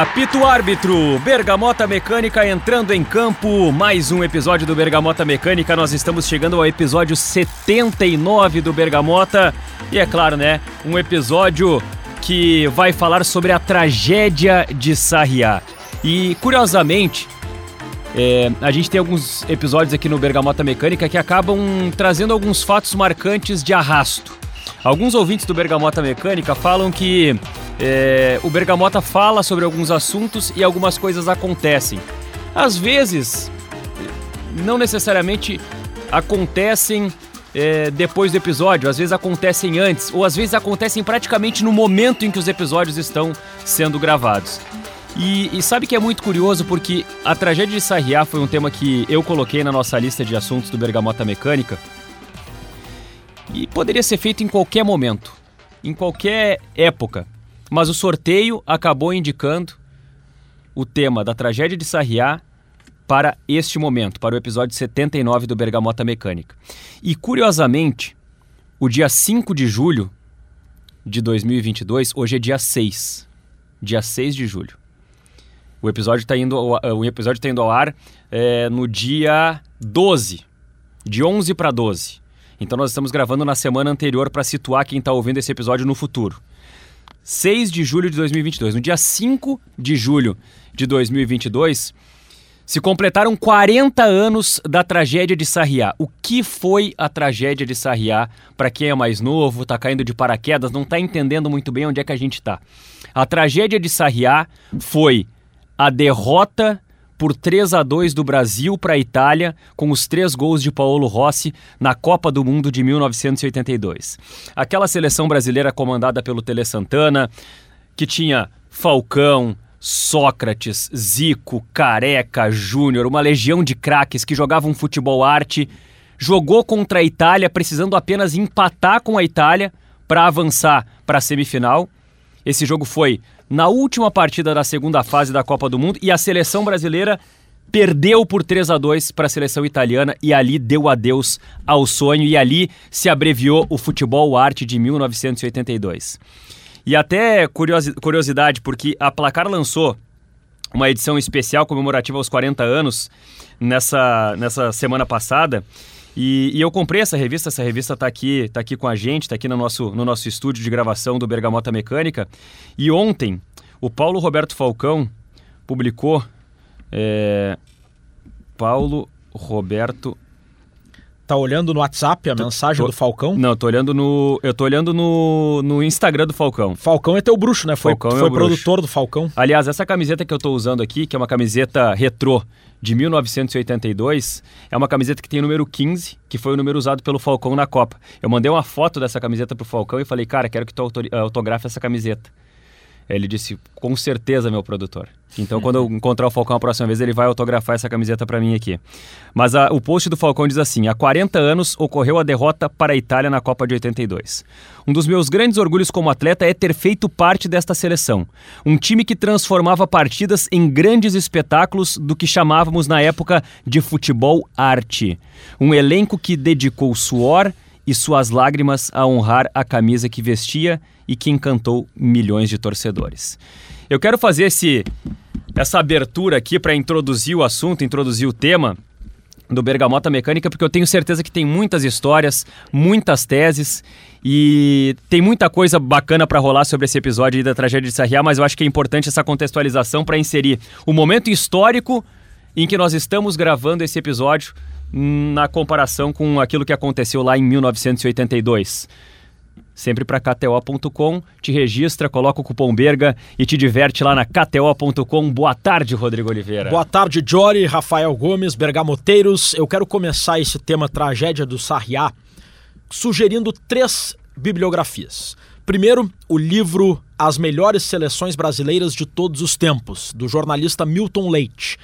Apito árbitro, Bergamota Mecânica entrando em campo. Mais um episódio do Bergamota Mecânica. Nós estamos chegando ao episódio 79 do Bergamota. E é claro, né? Um episódio que vai falar sobre a tragédia de Sarriá. E curiosamente, é, a gente tem alguns episódios aqui no Bergamota Mecânica que acabam trazendo alguns fatos marcantes de arrasto. Alguns ouvintes do Bergamota Mecânica falam que é, o Bergamota fala sobre alguns assuntos e algumas coisas acontecem. Às vezes, não necessariamente acontecem é, depois do episódio, às vezes acontecem antes, ou às vezes acontecem praticamente no momento em que os episódios estão sendo gravados. E, e, sabe que é muito curioso porque a tragédia de Sarriá foi um tema que eu coloquei na nossa lista de assuntos do Bergamota Mecânica e poderia ser feito em qualquer momento, em qualquer época. Mas o sorteio acabou indicando o tema da tragédia de Sarriá para este momento, para o episódio 79 do Bergamota Mecânica. E curiosamente, o dia 5 de julho de 2022, hoje é dia 6. Dia 6 de julho. O episódio está indo, ao, tá indo ao ar é, no dia 12, de 11 para 12. Então nós estamos gravando na semana anterior para situar quem está ouvindo esse episódio no futuro. 6 de julho de 2022. No dia 5 de julho de 2022, se completaram 40 anos da tragédia de Sarriá. O que foi a tragédia de Sarriá? Para quem é mais novo, está caindo de paraquedas, não está entendendo muito bem onde é que a gente está. A tragédia de Sarriá foi a derrota por 3 a 2 do Brasil para a Itália, com os três gols de Paulo Rossi na Copa do Mundo de 1982. Aquela seleção brasileira comandada pelo Tele Santana, que tinha Falcão, Sócrates, Zico, Careca, Júnior, uma legião de craques que jogavam futebol arte, jogou contra a Itália precisando apenas empatar com a Itália para avançar para a semifinal. Esse jogo foi na última partida da segunda fase da Copa do Mundo e a seleção brasileira perdeu por 3 a 2 para a seleção italiana e ali deu adeus ao sonho e ali se abreviou o futebol arte de 1982. E até curiosidade, porque a Placar lançou uma edição especial comemorativa aos 40 anos nessa, nessa semana passada. E, e, eu comprei essa revista, essa revista está aqui, tá aqui com a gente, está aqui no nosso, no nosso estúdio de gravação do Bergamota Mecânica. E ontem, o Paulo Roberto Falcão publicou. É, Paulo Roberto Tá olhando no WhatsApp a tô, mensagem tô, do Falcão? Não, tô olhando no. Eu tô olhando no, no Instagram do Falcão. Falcão é teu bruxo, né? Foi, Falcão é foi é produtor bruxo. do Falcão. Aliás, essa camiseta que eu tô usando aqui, que é uma camiseta retrô de 1982, é uma camiseta que tem o número 15, que foi o número usado pelo Falcão na Copa. Eu mandei uma foto dessa camiseta pro Falcão e falei, cara, quero que tu autografe essa camiseta. Ele disse, com certeza, meu produtor. Então, quando eu encontrar o Falcão a próxima vez, ele vai autografar essa camiseta para mim aqui. Mas a, o post do Falcão diz assim: há 40 anos ocorreu a derrota para a Itália na Copa de 82. Um dos meus grandes orgulhos como atleta é ter feito parte desta seleção. Um time que transformava partidas em grandes espetáculos do que chamávamos na época de futebol arte. Um elenco que dedicou suor e suas lágrimas a honrar a camisa que vestia e que encantou milhões de torcedores. Eu quero fazer esse, essa abertura aqui para introduzir o assunto, introduzir o tema do Bergamota Mecânica, porque eu tenho certeza que tem muitas histórias, muitas teses e tem muita coisa bacana para rolar sobre esse episódio da tragédia de Sarriá, mas eu acho que é importante essa contextualização para inserir o momento histórico em que nós estamos gravando esse episódio na comparação com aquilo que aconteceu lá em 1982 sempre para KTO.com, te registra, coloca o cupom BERGA e te diverte lá na KTO.com. Boa tarde, Rodrigo Oliveira. Boa tarde, Jory, Rafael Gomes, Bergamoteiros. Eu quero começar esse tema Tragédia do Sarriá sugerindo três bibliografias. Primeiro, o livro As Melhores Seleções Brasileiras de Todos os Tempos, do jornalista Milton Leite,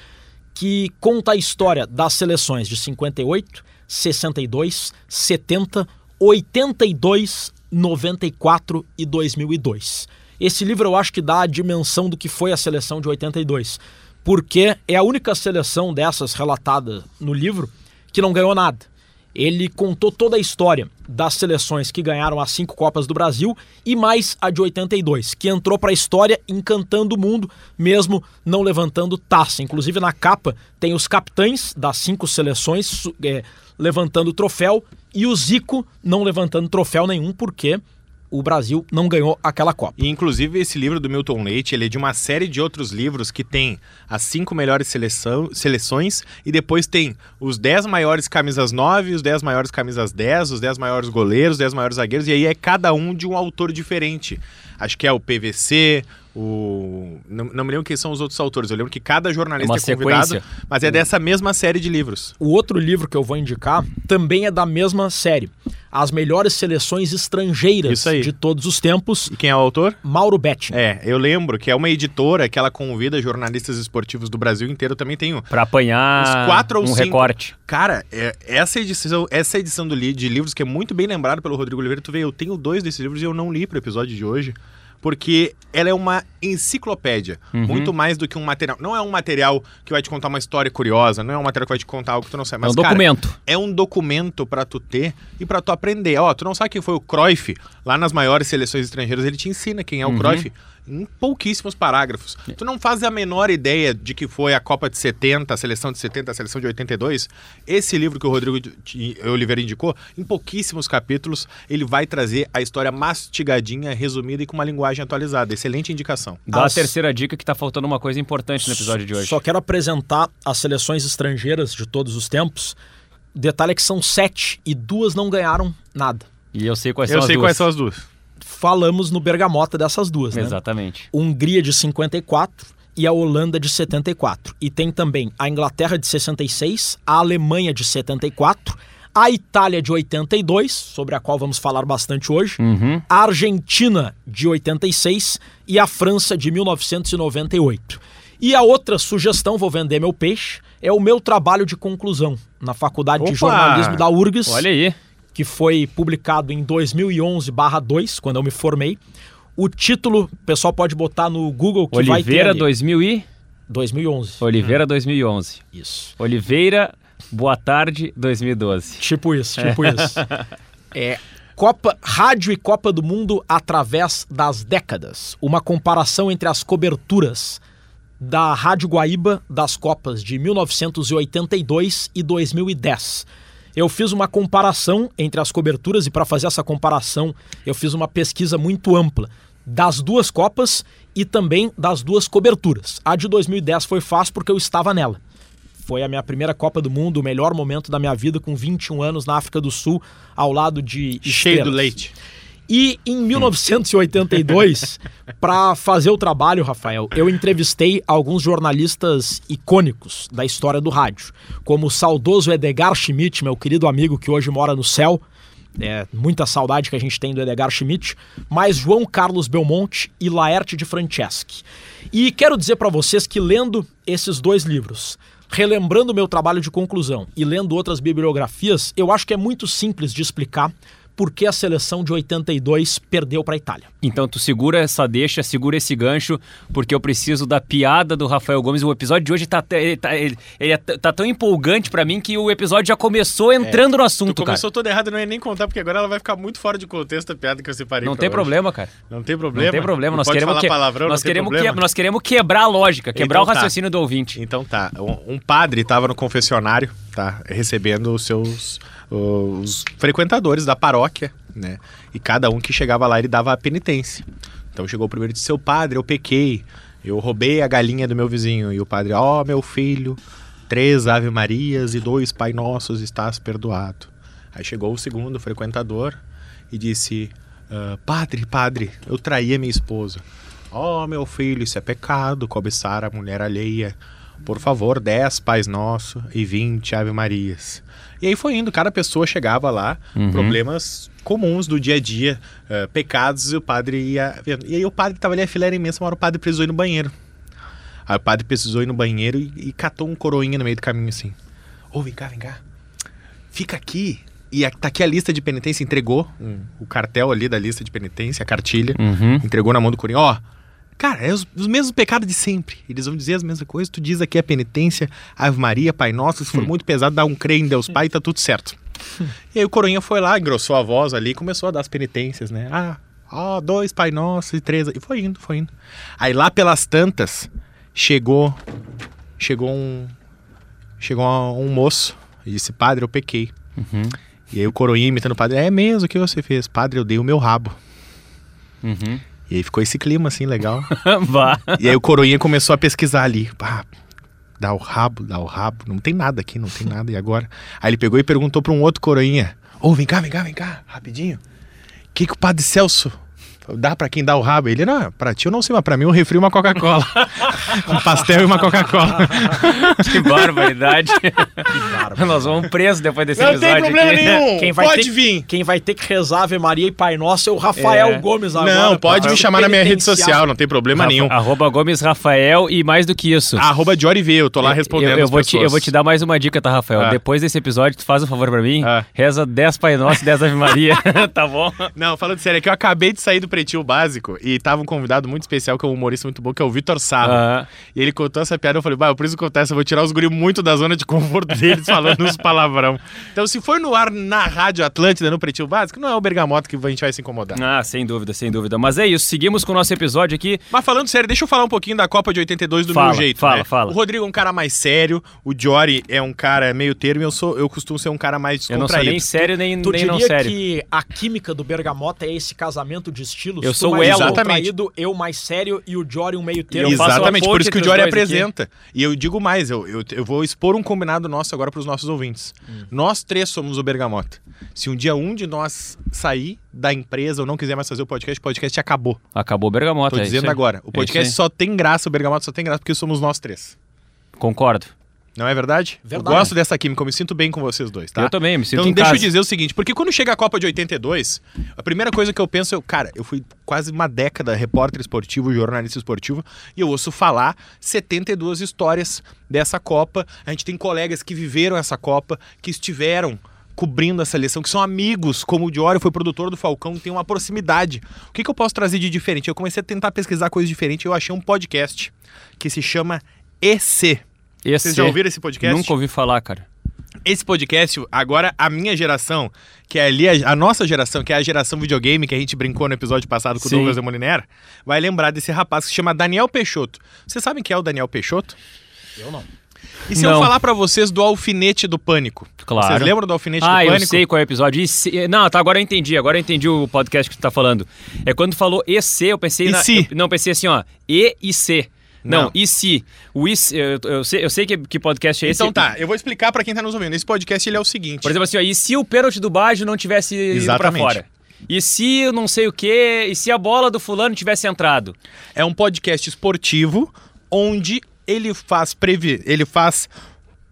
que conta a história das seleções de 58, 62, 70, 82 94 e 2002. Esse livro eu acho que dá a dimensão do que foi a seleção de 82, porque é a única seleção dessas relatada no livro que não ganhou nada. Ele contou toda a história das seleções que ganharam as cinco Copas do Brasil e mais a de 82, que entrou para a história encantando o mundo, mesmo não levantando taça. Inclusive na capa tem os capitães das cinco seleções é, levantando troféu e o Zico não levantando troféu nenhum, porque o Brasil não ganhou aquela Copa. E inclusive esse livro do Milton Leite, ele é de uma série de outros livros que tem as cinco melhores seleção, seleções e depois tem os dez maiores camisas 9, os dez maiores camisas 10, os dez maiores goleiros, os dez maiores zagueiros, e aí é cada um de um autor diferente. Acho que é o PVC, o... Não, não, me lembro quem são os outros autores. Eu lembro que cada jornalista é, é convidado, sequência. mas é dessa mesma série de livros. O outro livro que eu vou indicar também é da mesma série. As melhores seleções estrangeiras de todos os tempos. E quem é o autor? Mauro Betti. É, eu lembro que é uma editora que ela convida jornalistas esportivos do Brasil inteiro. também tenho. Para apanhar quatro ou um cinco. recorte. Cara, é, essa edição, essa edição do, de livros que é muito bem lembrado pelo Rodrigo Oliveira, tu vê, eu tenho dois desses livros e eu não li para o episódio de hoje porque ela é uma enciclopédia, uhum. muito mais do que um material. Não é um material que vai te contar uma história curiosa, não é um material que vai te contar algo que tu não sabe. Mas, é um cara, documento. É um documento para tu ter e para tu aprender. Ó, tu não sabe quem foi o Cruyff lá nas maiores seleções estrangeiras, ele te ensina quem é o uhum. Cruyff em pouquíssimos parágrafos. Tu não faz a menor ideia de que foi a Copa de 70, a seleção de 70, a seleção de 82. Esse livro que o Rodrigo Oliveira indicou, em pouquíssimos capítulos, ele vai trazer a história mastigadinha, resumida e com uma linguagem atualizada. Excelente indicação. Dá as... a terceira dica que está faltando uma coisa importante no episódio de hoje. Só quero apresentar as seleções estrangeiras de todos os tempos. O detalhe é que são sete e duas não ganharam nada. E eu sei quais eu são as duas. Eu sei quais são as duas falamos no Bergamota dessas duas, né? Exatamente. Hungria de 54 e a Holanda de 74. E tem também a Inglaterra de 66, a Alemanha de 74, a Itália de 82, sobre a qual vamos falar bastante hoje, uhum. a Argentina de 86 e a França de 1998. E a outra sugestão, vou vender meu peixe, é o meu trabalho de conclusão na Faculdade Opa! de Jornalismo da URGS. Olha aí que foi publicado em 2011/2, quando eu me formei. O título, o pessoal pode botar no Google que Oliveira vai ter Oliveira 2000 e 2011. Oliveira hum. 2011. Isso. Oliveira, boa tarde 2012. Tipo isso, tipo é. isso. É Copa, Rádio e Copa do Mundo através das décadas. Uma comparação entre as coberturas da Rádio Guaíba das Copas de 1982 e 2010 eu fiz uma comparação entre as coberturas e para fazer essa comparação eu fiz uma pesquisa muito ampla das duas Copas e também das duas coberturas. A de 2010 foi fácil porque eu estava nela. Foi a minha primeira Copa do Mundo, o melhor momento da minha vida, com 21 anos na África do Sul, ao lado de. Cheio do leite. E em 1982, para fazer o trabalho, Rafael, eu entrevistei alguns jornalistas icônicos da história do rádio, como o saudoso Edgar Schmidt, meu querido amigo que hoje mora no céu. É muita saudade que a gente tem do Edgar Schmidt, mas João Carlos Belmonte e Laerte de Franceschi. E quero dizer para vocês que lendo esses dois livros, relembrando meu trabalho de conclusão e lendo outras bibliografias, eu acho que é muito simples de explicar por que a seleção de 82 perdeu para a Itália. Então tu segura essa deixa, segura esse gancho, porque eu preciso da piada do Rafael Gomes. O episódio de hoje tá, ele tá, ele, ele tá tão empolgante para mim que o episódio já começou entrando é, no assunto, tu começou cara. todo errado, não ia nem contar, porque agora ela vai ficar muito fora de contexto a piada que eu separei. Não tem hoje. problema, cara. Não tem problema. Não tem problema. Não nós queremos que... palavrão, nós queremos que... nós queremos quebrar a lógica, quebrar então, o tá. raciocínio tá. do ouvinte. Então tá. Um, um padre estava no confessionário, tá, recebendo os seus os frequentadores da paróquia, né? E cada um que chegava lá ele dava a penitência. Então chegou o primeiro e disse: Seu padre, eu pequei, eu roubei a galinha do meu vizinho. E o padre: Ó, oh, meu filho, três Ave Marias e dois Pai Nossos estás perdoado. Aí chegou o segundo frequentador e disse: uh, Padre, padre, eu traí a minha esposa. Ó, oh, meu filho, isso é pecado, cobiçar a mulher alheia. Por favor, dez Pais Nosso e vinte Ave Marias. E aí foi indo, cada pessoa chegava lá, uhum. problemas comuns do dia a dia, uh, pecados, e o padre ia vendo. E aí o padre estava ali, a fileira imensa, uma hora o padre precisou ir no banheiro. Aí o padre precisou ir no banheiro e, e catou um coroinha no meio do caminho assim. Ô, oh, vem cá, vem cá. Fica aqui. E tá aqui a lista de penitência, entregou um, o cartel ali da lista de penitência, a cartilha, uhum. entregou na mão do Corinho. Ó, oh, Cara, é os, os, mesmos pecados de sempre. Eles vão dizer as mesmas coisas. Tu diz aqui a penitência, Ave Maria, Pai Nosso. Se for muito pesado, dá um creio em Deus Pai e tá tudo certo. e aí o Coroinha foi lá, engrossou a voz ali e começou a dar as penitências, né? Ah, ó, dois Pai Nosso e três. E foi indo, foi indo. Aí lá pelas tantas, chegou. Chegou um. Chegou um moço e disse: Padre, eu pequei. Uhum. E aí o Coroinha imitando o padre: É mesmo o que você fez? Padre, eu dei o meu rabo. Uhum. E aí ficou esse clima assim legal. E aí o Coroinha começou a pesquisar ali. Pá, dá o rabo, dá o rabo. Não tem nada aqui, não tem nada. E agora? Aí ele pegou e perguntou para um outro Coroinha. Ô, vem cá, vem cá, vem cá, rapidinho. O que, que o Padre Celso dá para quem dá o rabo? Ele, não, pra ti eu não sei, mas pra mim um refri e uma Coca-Cola. um pastel e uma Coca-Cola. Que barbaridade. bárbaro. Nós vamos presos depois desse Não episódio tem problema aqui. nenhum. Quem vai Pode ter, vir. Quem vai ter que rezar Ave Maria e Pai Nosso é o Rafael É. Gomes agora. Não, pode me chamar na minha rede social, não tem problema Rafa- nenhum. Arroba Gomes Rafael e mais do que isso. Arroba Diori V, eu tô lá respondendo Eu, eu vou te, pessoas. eu vou te dar mais uma dica, tá, Rafael? Ah. Depois desse episódio, tu faz um favor pra mim. Ah. Reza 10 Pai Nosso e 10 Ave Maria, tá bom? Não, falando sério, é que eu acabei de sair do Pretinho Básico e tava um convidado muito especial, que é um humorista muito bom, que é o Vitor Sarro. Ah. E ele contou essa piada, eu falei, bah, eu preciso contar essa, eu vou tirar os guri muito da zona de conforto deles falando uns palavrão. Então, se for no ar na Rádio Atlântida, no Pretinho Básico, não é o Bergamoto que a gente vai se incomodar. Ah, sem dúvida, sem dúvida. Mas é isso, seguimos com o nosso episódio aqui. Mas falando sério, deixa eu falar um pouquinho da Copa de 82 do Fala, meu jeito. fala, né? fala. O Rodrigo é um cara mais sério, o Jory é um cara meio termo eu, sou, eu costumo ser um cara mais Eu não sou descontraído. nem sério, nem, Tu nem diria não sério. que a química do Bergamota é esse casamento de estilos? Eu sou o elo. descontraído, eu mais sério e o Jory um meio termo. Exatamente, por isso que o Jory dois aqui. apresenta. E eu digo mais, eu, eu, eu vou expor um combinado nosso agora para os nossos ouvintes. Hum. Nós três somos o Bergamota. Se um dia um de nós sair da empresa ou não quiser mais fazer o podcast, o podcast acabou. Acabou o Bergamota. Tô é dizendo agora. O É podcast aí. só tem graça, o Bergamota só tem graça porque somos nós três. Concordo. Não é verdade? Verdade. Eu gosto dessa química, eu me sinto bem com vocês dois, tá? Eu também, me sinto Então deixa casa. eu dizer o seguinte, porque quando chega a Copa de 82, a primeira coisa que eu penso, eu, cara, eu fui quase uma década repórter esportivo, jornalista esportivo, e eu ouço falar 72 histórias dessa Copa. A gente tem colegas que viveram essa Copa, que estiveram cobrindo a seleção, que são amigos, como o Diório foi produtor do Falcão, tem uma proximidade. O que, que eu posso trazer de diferente? Eu comecei a tentar pesquisar coisas diferentes e eu achei um podcast que se chama EC. Esse, Vocês já ouviram esse podcast? Nunca ouvi falar, cara. Esse podcast, agora a minha geração, que é ali a, a nossa geração, que é a geração videogame, que a gente brincou no episódio passado com o Sim. Douglas de Moliner, vai lembrar desse rapaz que se chama Daniel Peixoto. Vocês sabem quem é o Daniel Peixoto? Eu não. E se Não. eu falar pra vocês do alfinete do pânico? Claro. Vocês lembram do alfinete Ah, do eu pânico? sei qual é o episódio. Se- Não, tá, agora eu entendi. Agora eu entendi o podcast que tu tá falando. É quando tu falou EC, eu pensei E na. se? eu- não, pensei assim, ó. E e C. Não, Não. e se? O e se, eu, eu sei, eu sei que, que podcast é esse. Então tá, eu vou explicar pra quem tá nos ouvindo. Esse podcast ele é o seguinte. Por exemplo, assim, ó, e se o pênalti do Baggio não tivesse ido pra Exatamente. fora? E se eu não sei o quê? E se a bola do fulano tivesse entrado? É um podcast esportivo onde ele faz previ... ele faz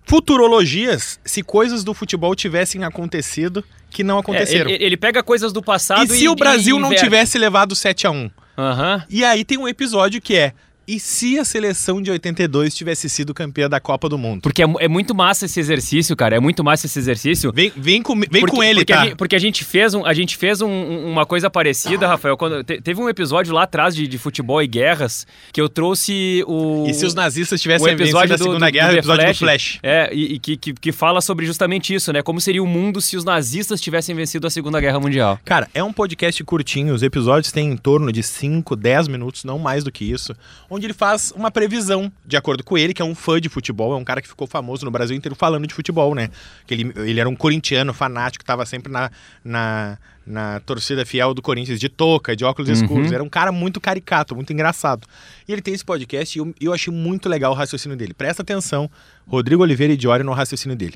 futurologias se coisas do futebol tivessem acontecido que não É, aconteceram. ele, ele pega coisas do passado e e se o Brasil não tivesse levado 7 a 1 Aham. E aí tem um episódio que é e se a seleção de 82 tivesse sido campeã da Copa do Mundo? Porque é, é muito massa esse exercício, cara. É muito massa esse exercício. Vem, vem, com, vem porque, com ele, porque tá? A gente, porque a gente fez, um, a gente fez um- um- uma coisa parecida, Rafael. Quando, te- teve um episódio lá atrás de, de futebol e guerras que eu trouxe o. E se os nazistas o tivessem episódio a do, Segunda do- Guerra, do o The episódio do Flash. É, e, e que, que, que fala sobre justamente isso, né? Como seria o mundo se os nazistas tivessem vencido a Segunda Guerra Mundial. Cara, é um podcast curtinho, os episódios têm em torno de 5, 10 minutos, não mais do que isso, onde ele faz uma previsão, de acordo com ele, que é um fã de futebol, é um cara que ficou famoso no Brasil inteiro falando de futebol, né? Que ele, ele era um corintiano fanático, estava sempre na, na, na torcida fiel do Corinthians, de touca, de óculos escuros, era um cara muito caricato, muito engraçado. E ele tem esse podcast e eu, eu achei muito legal o raciocínio dele. Presta atenção, Rodrigo Oliveira e Diori no raciocínio dele.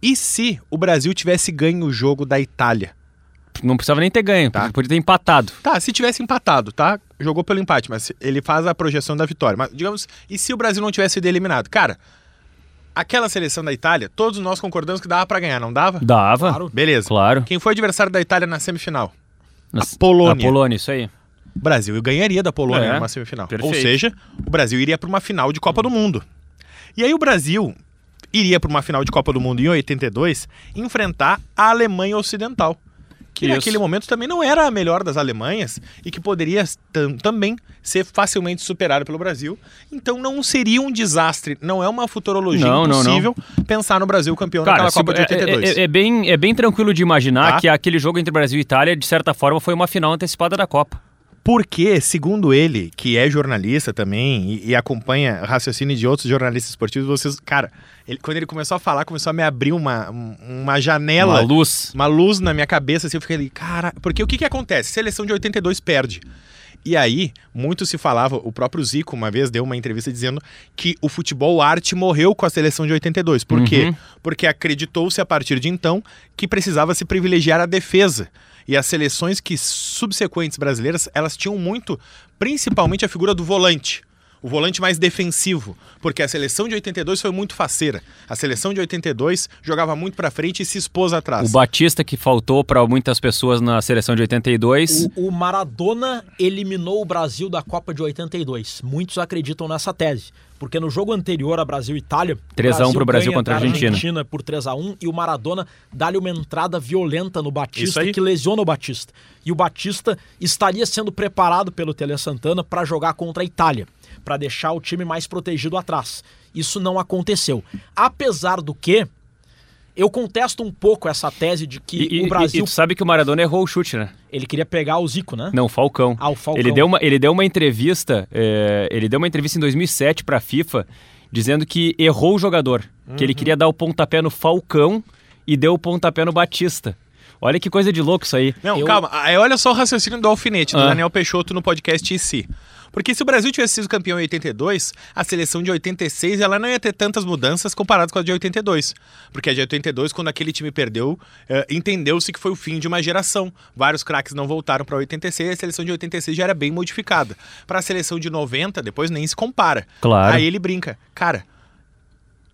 E se o Brasil tivesse ganho o jogo da Itália? Não precisava nem ter ganho, Tá. podia ter empatado. Tá, se tivesse empatado, tá? Jogou pelo empate, mas ele faz a projeção da vitória. Mas, digamos, e se o Brasil não tivesse sido eliminado? Cara, aquela seleção da Itália, todos nós concordamos que dava pra ganhar, não dava? Dava. Claro. Beleza. Claro. Quem foi adversário da Itália na semifinal? Nas- Polônia. A Polônia, isso aí. O Brasil ganharia da Polônia É, numa semifinal. perfeito. Ou seja, o Brasil iria pra uma final de Copa do Mundo. E aí o Brasil iria pra uma final de Copa do Mundo em 82 enfrentar a Alemanha Ocidental, que Isso. naquele momento também não era a melhor das Alemanhas e que poderia tam- também ser facilmente superada pelo Brasil. Então não seria um desastre, não é uma futurologia Não, não, impossível pensar no Brasil campeão Cara, naquela Copa de é- 82. É, é bem, é bem tranquilo de imaginar Tá. que aquele jogo entre Brasil e Itália, de certa forma, foi uma final antecipada da Copa. Porque, segundo ele, que é jornalista também e, e acompanha o raciocínio de outros jornalistas esportivos, vocês. Cara, ele- quando ele começou a falar, começou a me abrir uma, um- uma janela. Uma luz. uma luz na minha cabeça, assim, eu fiquei ali, cara, porque o que que acontece? Seleção de 82 perde. E aí, muito se falava, o próprio Zico uma vez deu uma entrevista dizendo que o futebol arte morreu com a seleção de 82. Por quê? Uhum. Porque acreditou-se a partir de então que precisava se privilegiar a defesa. E as seleções que subsequentes brasileiras, elas tinham muito, principalmente a figura do volante. O volante mais defensivo, porque a seleção de 82 foi muito faceira. A seleção de 82 jogava muito pra frente e se expôs atrás. O Batista que faltou para muitas pessoas na seleção de 82. O, o Maradona eliminou o Brasil da Copa de 82. Muitos acreditam nessa tese. Porque no jogo anterior a Brasil e Itália, 3 a 1 pro Brasil contra a da Argentina. por 3 a 1 e o Maradona dá-lhe uma entrada violenta no Batista que lesiona o Batista. E o Batista estaria sendo preparado pelo Tele Santana para jogar contra a Itália, para deixar o time mais protegido atrás. Isso não aconteceu. Apesar do que eu contesto um pouco essa tese de que E, e- o Brasil e tu sabe que o Maradona errou o chute, né? ele queria pegar o Zico, né? Não, Falcão. Ah, o Falcão. Ele deu uma, ele deu uma entrevista, é, ele deu uma entrevista em 2007 para a FIFA, dizendo que errou o jogador, que ele queria dar o pontapé no Falcão e deu o pontapé no Batista. Olha que coisa de louco isso aí. Não, Eu- calma. Aí olha só o raciocínio do alfinete, do Ah. Daniel Peixoto no podcast IC. Porque se o Brasil tivesse sido campeão em 82, a seleção de 86 ela não ia ter tantas mudanças comparadas com a de 82. Porque a de 82, quando aquele time perdeu, eh, entendeu-se que foi o fim de uma geração. Vários craques não voltaram para 86 e a seleção de 86 já era bem modificada. Para a seleção de 90, depois nem se compara. Claro. Aí ele brinca. Cara,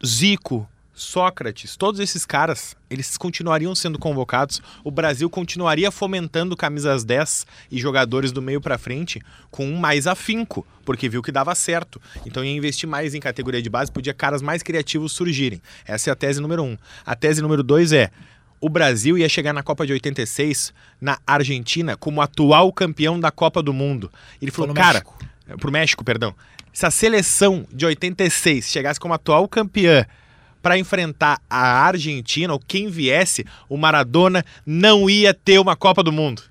Zico, Sócrates, todos esses caras, eles continuariam sendo convocados. O Brasil continuaria fomentando camisas 10 e jogadores do meio pra frente com um mais afinco, porque viu que dava certo. Então ia investir mais em categoria de base, podia caras mais criativos surgirem. Essa é a tese número um. A tese número dois é o Brasil ia chegar na Copa de 86 na Argentina como atual campeão da Copa do Mundo. Ele falou, cara, México. pro México, perdão. Se a seleção de 86 chegasse como atual campeã para enfrentar a Argentina ou quem viesse, o Maradona não ia ter uma Copa do Mundo.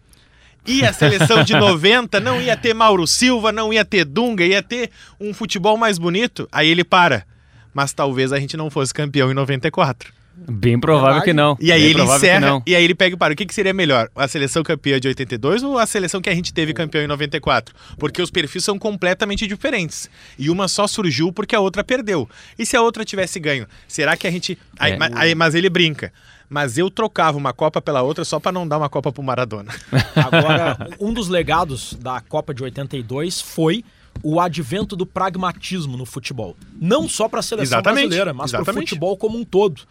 E a seleção de 90 não ia ter Mauro Silva, não ia ter Dunga, ia ter um futebol mais bonito. Aí ele para. Mas talvez a gente não fosse campeão em 94. Bem provável Verdade. que não. E aí Bem ele encerra, não. e aí ele pega e para. O que, que seria melhor? A seleção campeã de 82 ou a seleção que a gente teve campeão em 94? Porque os perfis são completamente diferentes. E uma só surgiu porque a outra perdeu. E se a outra tivesse ganho? Será que a gente. Aí, É. aí- mas ele brinca. Mas eu trocava uma Copa pela outra só pra não dar uma Copa pro Maradona. Agora, um dos legados da Copa de 82 foi o advento do pragmatismo no futebol. Não só para a seleção Exatamente, brasileira, mas para o futebol como um todo.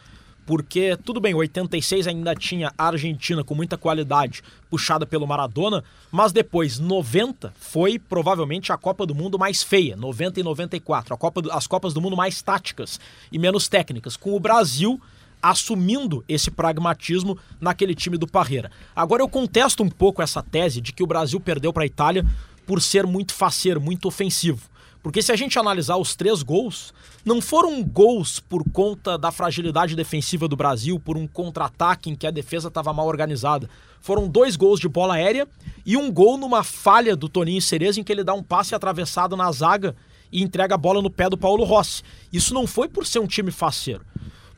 Porque, tudo bem, 86 ainda tinha a Argentina com muita qualidade, puxada pelo Maradona, mas depois, 90 foi provavelmente a Copa do Mundo mais feia, 90 e 94, a Copa do- as Copas do Mundo mais táticas e menos técnicas, com o Brasil assumindo esse pragmatismo naquele time do Parreira. Agora eu contesto um pouco essa tese de que o Brasil perdeu para a Itália por ser muito faceiro, muito ofensivo. Porque se a gente analisar os três gols, não foram gols por conta da fragilidade defensiva do Brasil, por um contra-ataque em que a defesa estava mal organizada. Foram dois gols de bola aérea e um gol numa falha do Toninho Cereza em que ele dá um passe atravessado na zaga e entrega a bola no pé do Paulo Rossi. Isso não foi por ser um time faceiro.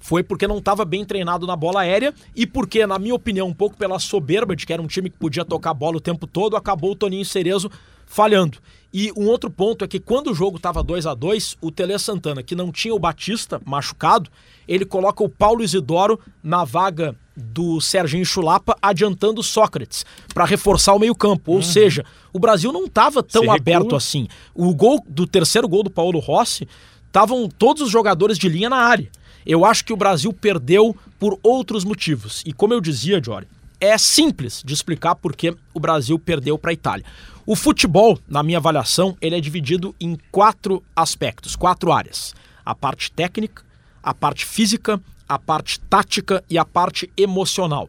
Foi porque não estava bem treinado na bola aérea e porque, na minha opinião, um pouco pela soberba de que era um time que podia tocar a bola o tempo todo, acabou o Toninho Cerezo falhando. E um outro ponto é que quando o jogo estava 2 a 2 o Tele Santana, que não tinha o Batista machucado, ele coloca o Paulo Isidoro na vaga do Serginho Chulapa, adiantando o Sócrates, para reforçar o meio-campo. Ou seja, o Brasil não estava tão aberto assim. O gol do terceiro gol do Paulo Rossi, estavam todos os jogadores de linha na área. Eu acho que o Brasil perdeu por outros motivos. E como eu dizia, Jory, é simples de explicar por que o Brasil perdeu para a Itália. O futebol, na minha avaliação, ele é dividido em quatro aspectos, quatro áreas: a parte técnica, a parte física, a parte tática e a parte emocional.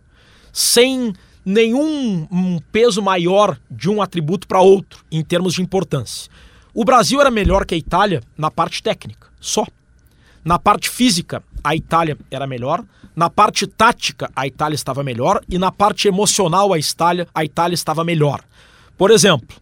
Sem nenhum um peso maior de um atributo para outro em termos de importância. O Brasil era melhor que a Itália na parte técnica, só. Na parte física, a Itália era melhor. Na parte tática, a Itália estava melhor. E na parte emocional, a Itália, a Itália estava melhor. Por exemplo,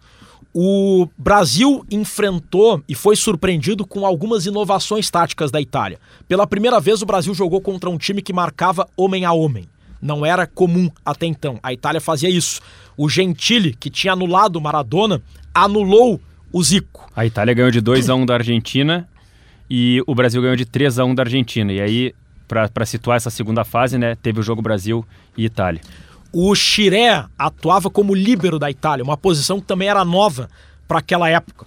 o Brasil enfrentou e foi surpreendido com algumas inovações táticas da Itália. Pela primeira vez, o Brasil jogou contra um time que marcava homem a homem. Não era comum até então. A Itália fazia isso. O Gentili, que tinha anulado o Maradona, anulou o Zico. A Itália ganhou de 2 a 1 da Argentina e o Brasil ganhou de 3 a 1 da Argentina. E aí, para situar essa segunda fase, né, teve o jogo Brasil e Itália. O Chiré atuava como líbero da Itália, uma posição que também era nova para aquela época.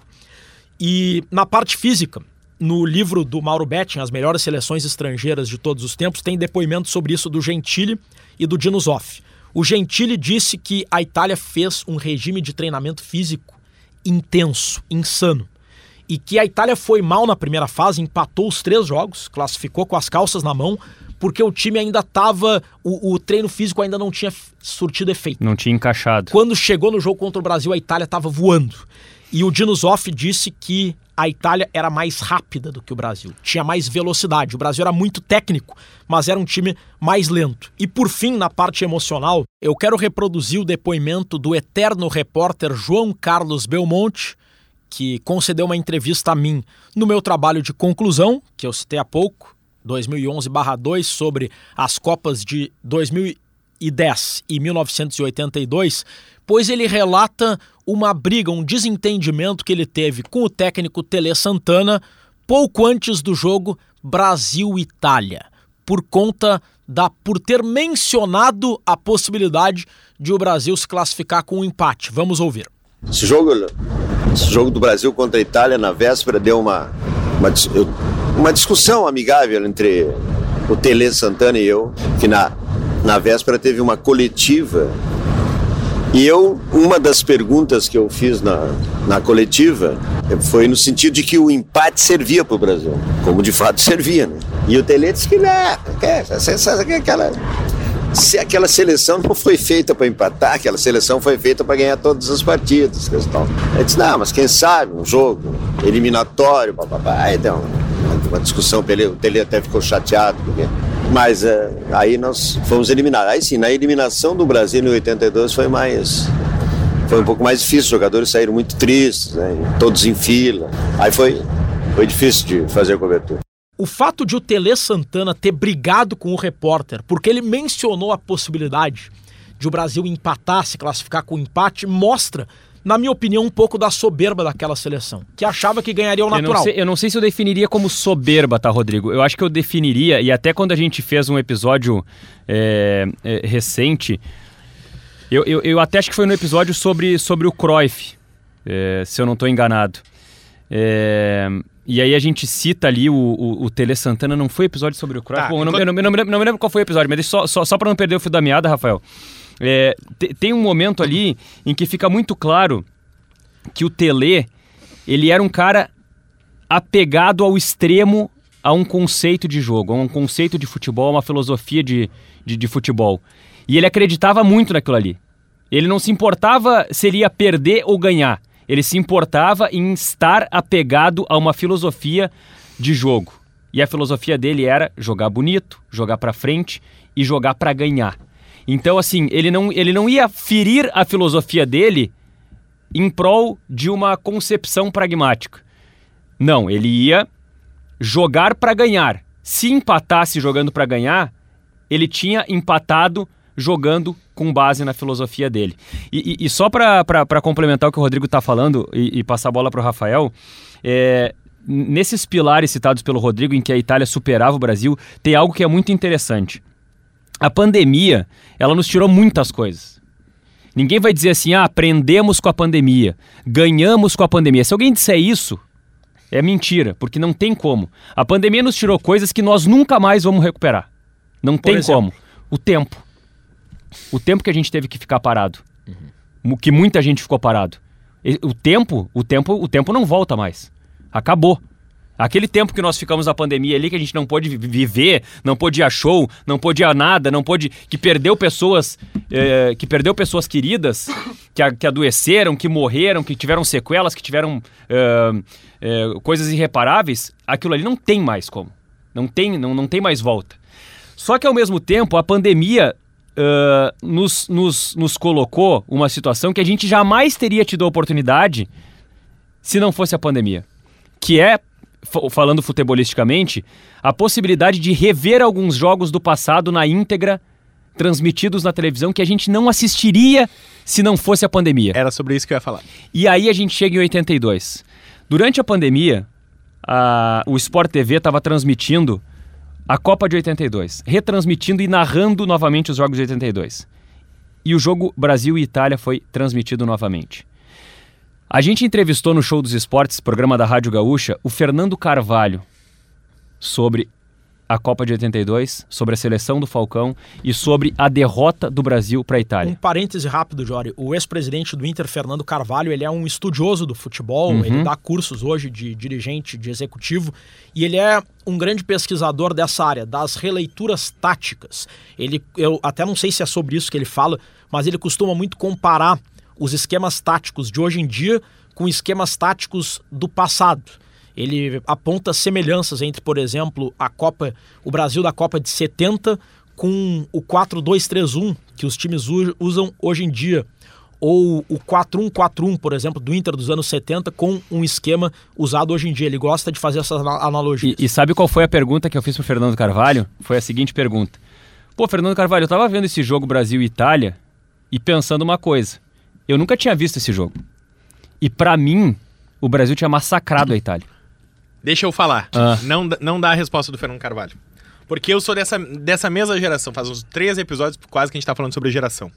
E na parte física, no livro do Mauro Betting, As Melhores Seleções Estrangeiras de Todos os Tempos, tem depoimento sobre isso do Gentili e do Dino Zoff. O Gentili disse que a Itália fez um regime de treinamento físico intenso, insano. E que a Itália foi mal na primeira fase, empatou os três jogos, classificou com as calças na mão, porque o time ainda estava. O, o, treino físico ainda não tinha surtido efeito. Não tinha encaixado. Quando chegou no jogo contra o Brasil, a Itália estava voando. E o Dino Zoff disse que a Itália era mais rápida do que o Brasil, tinha mais velocidade. O Brasil era muito técnico, mas era um time mais lento. E por fim, na parte emocional, eu quero reproduzir o depoimento do eterno repórter João Carlos Belmonte, que concedeu uma entrevista a mim no meu trabalho de conclusão, que eu citei há pouco, 2011/2 sobre as Copas de 2010 e 1982, pois ele relata uma briga, um desentendimento que ele teve com o técnico Tele Santana pouco antes do jogo Brasil-Itália, por conta da por ter mencionado a possibilidade de o Brasil se classificar com um empate. Vamos ouvir. Esse jogo, esse jogo do Brasil contra a Itália na véspera deu uma uma, uma discussão amigável entre o Tele Santana e eu, que na, na véspera teve uma coletiva. E eu, uma das perguntas que eu fiz na, na coletiva foi no sentido de que o empate servia para o Brasil, como de fato servia. Né? E o Tele disse que não, que, aquela, se aquela seleção não foi feita para empatar, aquela seleção foi feita para ganhar todas as partidas. Ele disse, não, mas quem sabe, um jogo eliminatório, papapá. Deu uma, discussão, o Tele até ficou chateado, porque... mas é, aí nós fomos eliminados. Aí sim, na eliminação do Brasil em 82 foi mais. Foi um pouco mais difícil, os jogadores saíram muito tristes, né, todos em fila. Aí foi, foi difícil de fazer a cobertura. O fato de o Tele Santana ter brigado com o repórter, porque ele mencionou a possibilidade de o Brasil empatar, se classificar com empate, mostra, na minha opinião, um pouco da soberba daquela seleção, que achava que ganharia o natural. Eu não, sei, eu não sei se eu definiria como soberba, tá, Rodrigo? Eu acho que eu definiria, e até quando a gente fez um episódio é, é, recente, eu, eu, eu, até acho que foi no episódio sobre, sobre o Cruyff, é, se eu não estou enganado. É, e aí a gente cita ali o, o, o Tele Santana, não foi episódio sobre o Cruyff? Tá, Bom, eu, não, eu, não, eu não, não, me lembro qual foi o episódio, mas só, só, só para não perder o fio da meada, Rafael. É, tem um momento ali em que fica muito claro que o Tele, ele era um cara apegado ao extremo a um conceito de jogo, a um conceito de futebol, a uma filosofia de, de, de futebol. E ele acreditava muito naquilo ali. Ele não se importava se ele ia perder ou ganhar ele se importava em estar apegado a uma filosofia de jogo. E a filosofia dele era jogar bonito, jogar para frente e jogar para ganhar. Então, assim, ele não, ele não ia ferir a filosofia dele em prol de uma concepção pragmática. Não, ele ia jogar para ganhar. Se empatasse jogando para ganhar, ele tinha empatado jogando com base na filosofia dele. E, e, e só para complementar o que o Rodrigo está falando e, e, passar a bola para o Rafael, é, nesses pilares citados pelo Rodrigo, em que a Itália superava o Brasil, tem algo que é muito interessante. A pandemia, ela nos tirou muitas coisas. Ninguém vai dizer assim, ah, aprendemos com a pandemia, ganhamos com a pandemia. Se alguém disser isso, é mentira, porque não tem como. A pandemia nos tirou coisas que nós nunca mais vamos recuperar. Não Por tem exemplo? como. O tempo o tempo que a gente teve que ficar parado. Uhum. Que muita gente ficou parado. O tempo, o tempo, o tempo não volta mais. Acabou. Aquele tempo que nós ficamos na pandemia ali, que a gente não pôde viver, não pôde ir a show, não pôde ir a nada, não pôde. que perdeu pessoas. Eh, que perdeu pessoas queridas, que, a- que adoeceram, que morreram, que tiveram sequelas, que tiveram eh, eh, coisas irreparáveis, aquilo ali não tem mais como. Não tem, não, não tem mais volta. Só que ao mesmo tempo, a pandemia ah, nos, nos, nos colocou uma situação que a gente jamais teria tido a oportunidade se não fosse a pandemia. Que é, falando futebolisticamente, a possibilidade de rever alguns jogos do passado na íntegra, transmitidos na televisão, que a gente não assistiria se não fosse a pandemia. Era sobre isso que eu ia falar. E aí a gente chega em 82. Durante a pandemia, a- o Sport TV estava transmitindo a Copa de 82, retransmitindo e narrando novamente os jogos de 82. E o jogo Brasil e Itália foi transmitido novamente. A gente entrevistou no Show dos Esportes, programa da Rádio Gaúcha, o Fernando Carvalho sobre a Copa de 82, sobre a seleção do Falcão e sobre a derrota do Brasil para a Um Itália. parêntese rápido, Jori. O ex-presidente do Inter, Fernando Carvalho, ele é um estudioso do futebol, Uhum. ele dá cursos hoje de dirigente, de executivo, e ele é um grande pesquisador dessa área, das releituras táticas. Ele, eu até não sei se é sobre isso que ele fala, mas ele costuma muito comparar os esquemas táticos de hoje em dia com esquemas táticos do passado. Ele aponta semelhanças entre, por exemplo, a Copa, o Brasil da Copa de 70 com o 4-2-3-1 que os times usam hoje em dia, ou o 4-1-4-1, por exemplo, do Inter dos anos 70 com um esquema usado hoje em dia. Ele gosta de fazer essas ana- analogias. E, e sabe qual foi a pergunta que eu fiz pro Fernando Carvalho? Foi a seguinte pergunta. Pô, Fernando Carvalho, eu tava vendo esse jogo Brasil e Itália e pensando uma coisa. Eu nunca tinha visto esse jogo. E pra mim, o Brasil tinha massacrado a Itália. Deixa eu falar. Ah. Não, dá- não dá a resposta do Fernando Carvalho. Porque eu sou dessa, dessa mesma geração. Faz uns três episódios quase que a gente tá falando sobre geração.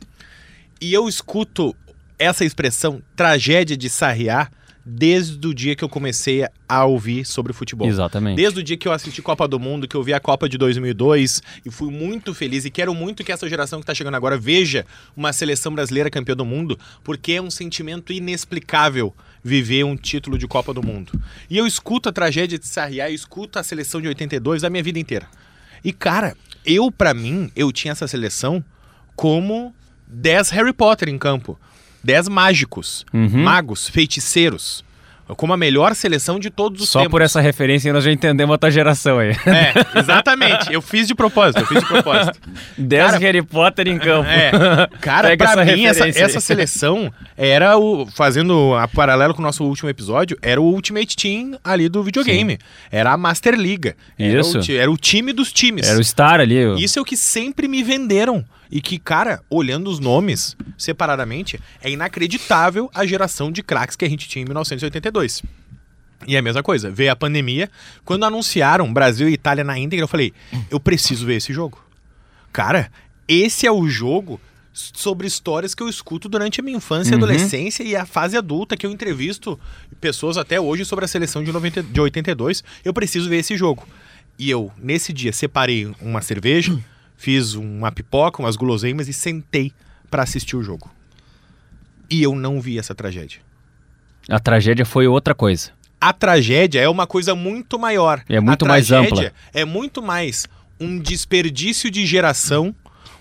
E eu escuto essa expressão tragédia de Sarriá desde o dia que eu comecei a ouvir sobre futebol. Exatamente. Desde o dia que eu assisti Copa do Mundo, que eu vi a Copa de 2002 e fui muito feliz e quero muito que essa geração que está chegando agora veja uma seleção brasileira campeã do mundo, porque é um sentimento inexplicável viver um título de Copa do Mundo. E eu escuto a tragédia de Sarriá, eu escuto a seleção de 82 a minha vida inteira. E cara, eu pra mim, eu tinha essa seleção como 10 Harry Potter em campo. 10 mágicos, Uhum. magos, feiticeiros. Como a melhor seleção de todos os Só tempos. por essa referência nós já entendemos a tua geração aí. É, exatamente. Eu fiz de propósito, eu fiz de propósito. 10 Cara- Harry Potter em campo. É. Cara, Pega pra essa mim, essa, essa seleção era o. Fazendo a paralelo com o nosso último episódio, era o Ultimate Team ali do videogame. Era a Master Liga. Era Isso. O, era o time dos times. Era o Star ali. o- Isso é o que sempre me venderam. E que, cara, olhando os nomes separadamente, é inacreditável a geração de craques que a gente tinha em 1982. E é a mesma coisa, veio a pandemia. Quando anunciaram Brasil e Itália na íntegra, eu falei, eu preciso ver esse jogo. Cara, esse é o jogo sobre histórias que eu escuto durante a minha infância e Uhum. adolescência e a fase adulta que eu entrevisto pessoas até hoje sobre a seleção de, 90, de 82. Eu preciso ver esse jogo. E eu, nesse dia, separei uma cerveja, fiz uma pipoca, umas guloseimas e sentei pra assistir o jogo. E eu não vi essa tragédia. A tragédia foi outra coisa. A tragédia é uma coisa muito maior. É muito a mais ampla. É muito mais um desperdício de geração,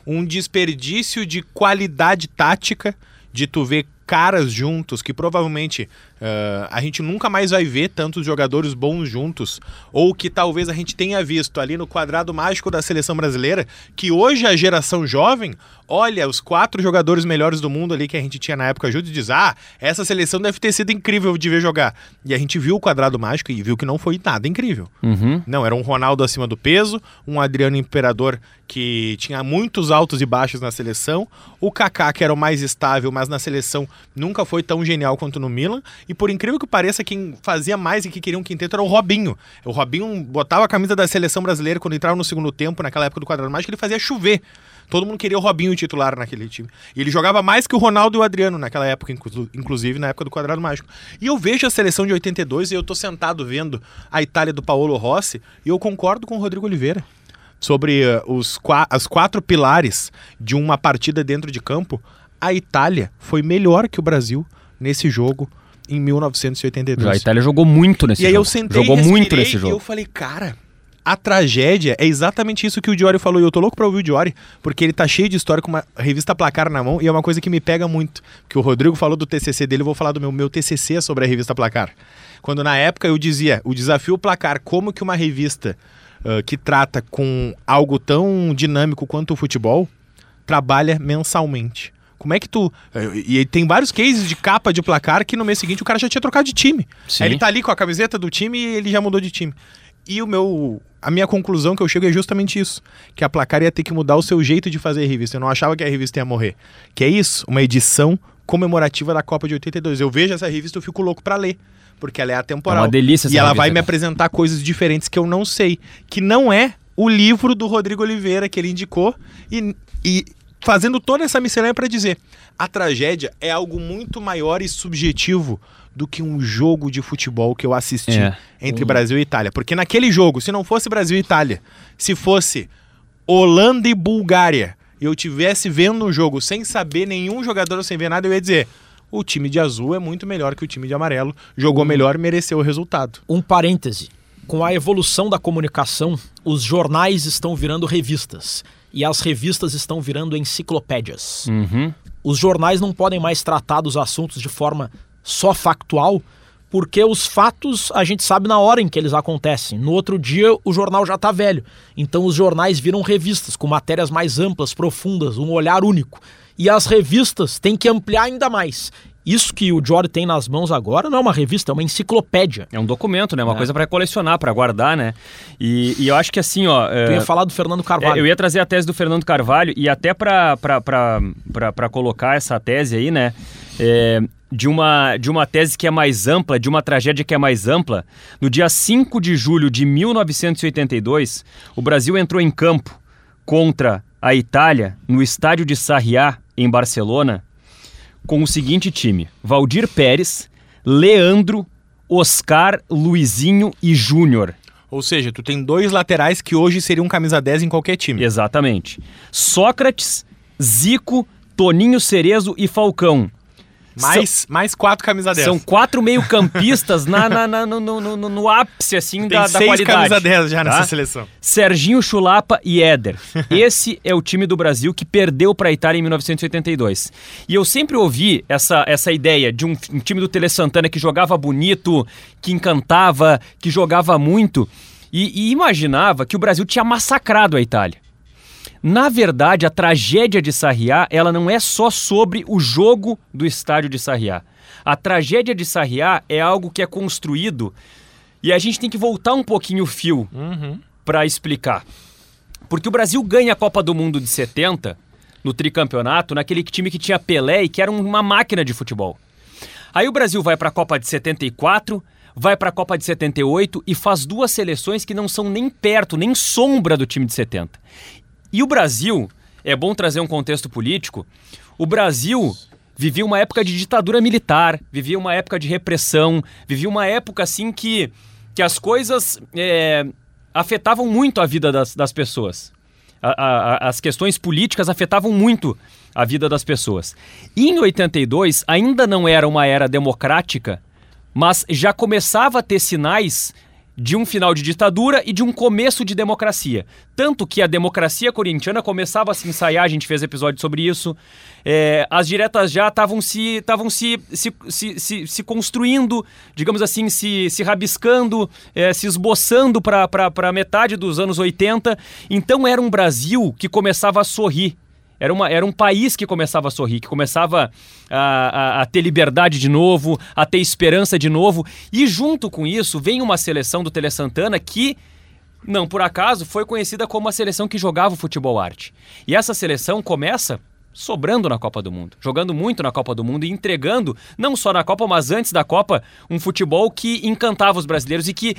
um desperdício de qualidade tática, de tu ver caras juntos que provavelmente ah, a gente nunca mais vai ver tantos jogadores bons juntos, ou que talvez a gente tenha visto ali no quadrado mágico da seleção brasileira, que hoje a geração jovem olha os quatro jogadores melhores do mundo ali que a gente tinha na época junto e diz: Ah, essa seleção deve ter sido incrível de ver jogar. E a gente viu o quadrado mágico e viu que não foi nada incrível. Uhum. Não, era um Ronaldo acima do peso, um Adriano Imperador que tinha muitos altos e baixos na seleção, o Kaká que era o mais estável, mas na seleção nunca foi tão genial quanto no Milan, e por incrível que pareça, quem fazia mais e que queria um quinteto era o Robinho. O Robinho botava a camisa da seleção brasileira quando entrava no segundo tempo, naquela época do quadrado mágico, ele fazia chover. Todo mundo queria o Robinho titular naquele time. E ele jogava mais que o Ronaldo e o Adriano naquela época, inclu- inclusive na época do Quadrado Mágico. E eu vejo a seleção de 82 e eu tô sentado vendo a Itália do Paolo Rossi e eu concordo com o Rodrigo Oliveira sobre eh, os as quatro pilares de uma partida dentro de campo. A Itália foi melhor que o Brasil nesse jogo em 1982. Já a Itália jogou muito nesse e aí jogo. eu sentei jogou muito nesse E eu jogo. falei, cara, a tragédia é exatamente isso que o Diori falou. E eu tô louco pra ouvir o Diori, porque ele tá cheio de história com uma revista Placar na mão e é uma coisa que me pega muito. Que o Rodrigo falou do TCC dele, eu vou falar do meu. Meu TCC é sobre a revista Placar. Quando na época eu dizia, o desafio Placar, como que uma revista ah, que trata com algo tão dinâmico quanto o futebol trabalha mensalmente. Como é que tu. E e tem vários cases de capa de placar que no mês seguinte o cara já tinha trocado de time. Sim. Aí ele tá ali com a camiseta do time e ele já mudou de time. E o meu. A minha conclusão que eu chego é justamente isso: que a placar ia ter que mudar o seu jeito de fazer a revista. Eu não achava que a revista ia morrer. Que é isso, uma edição comemorativa da Copa de 82. Eu vejo essa revista e eu fico louco pra ler. Porque ela é atemporal. É uma delícia essa E ela revista, vai me apresentar coisas diferentes que eu não sei. Que não é o livro do Rodrigo Oliveira que ele indicou. E, e fazendo toda essa miscelânea para dizer: a tragédia é algo muito maior e subjetivo do que um jogo de futebol que eu assisti É. entre Brasil e Itália. Porque naquele jogo, se não fosse Brasil e Itália, se fosse Holanda e Bulgária, e eu tivesse vendo um jogo sem saber nenhum jogador, sem ver nada, eu ia dizer. O time de azul é muito melhor que o time de amarelo. Jogou melhor, mereceu o resultado. Um parêntese. Com a evolução da comunicação, os jornais estão virando revistas e as revistas estão virando enciclopédias. Uhum. Os jornais não podem mais tratar dos assuntos de forma só factual, porque os fatos a gente sabe na hora em que eles acontecem. No outro dia, o jornal já está velho. Então, os jornais viram revistas com matérias mais amplas, profundas, um olhar único. E as revistas têm que ampliar ainda mais. Isso que o Jory tem nas mãos agora não é uma revista, é uma enciclopédia. É um documento, né? Uma coisa pra colecionar, pra guardar, né? E, e eu acho que assim, ó. é, Tu ia falar do Fernando É, Carvalho. eu ia trazer a tese do Fernando Carvalho e até para colocar essa tese aí, né? é, de, uma, de uma tese que é mais ampla, de uma tragédia que é mais ampla. No dia 5 de julho de 1982, o Brasil entrou em campo contra a Itália no estádio de Sarriá, em Barcelona, com o seguinte time: Valdir Pérez, Leandro, Oscar, Luizinho e Júnior. Ou seja, tu tem dois laterais que hoje seriam camisa 10 em qualquer time. Exatamente. Sócrates, Zico, Toninho Cerezo e Falcão. Mais, mais quatro camisa 10. São quatro meio-campistas na, na- na- no, no- no- no ápice, assim, tem da, da seis qualidade. camisa 10 já tá? nessa seleção. Serginho Chulapa e Éder. Esse é o time do Brasil que perdeu para a Itália em 1982. E eu sempre ouvi essa, essa ideia de um, um time do Tele Santana que jogava bonito, que encantava, que jogava muito, e, e imaginava que o Brasil tinha massacrado a Itália. Na verdade, a tragédia de Sarriá, ela não é só sobre o jogo do estádio de Sarriá. A tragédia de Sarriá é algo que é construído e a gente tem que voltar um pouquinho o fio para explicar. Porque o Brasil ganha a Copa do Mundo de 70 no tricampeonato, naquele time que tinha Pelé e que era uma máquina de futebol. Aí o Brasil vai para a Copa de 74, vai para a Copa de 78 e faz duas seleções que não são nem perto, nem sombra do time de 70. E o Brasil, é bom trazer um contexto político, o Brasil vivia uma época de ditadura militar, vivia uma época de repressão, vivia uma época assim que, que as coisas é, afetavam muito a vida das, das pessoas. A- a- as questões políticas afetavam muito a vida das pessoas. E em 82 ainda não era uma era democrática, mas já começava a ter sinais de um final de ditadura e de um começo de democracia. Tanto que a democracia corintiana começava a se ensaiar, a gente fez episódio sobre isso. É, as diretas já estavam se, se, se, se, se, se construindo, digamos assim, se, se rabiscando, é, se esboçando para metade dos anos 80. Então era um Brasil que começava a sorrir. Era, uma, era um país que começava a sorrir, que começava a, a- a ter liberdade de novo, a ter esperança de novo. E junto com isso vem uma seleção do Tele Santana que, não por acaso, foi conhecida como a seleção que jogava o futebol arte. E essa seleção começa sobrando na Copa do Mundo, jogando muito na Copa do Mundo e entregando, não só na Copa, mas antes da Copa, um futebol que encantava os brasileiros e que,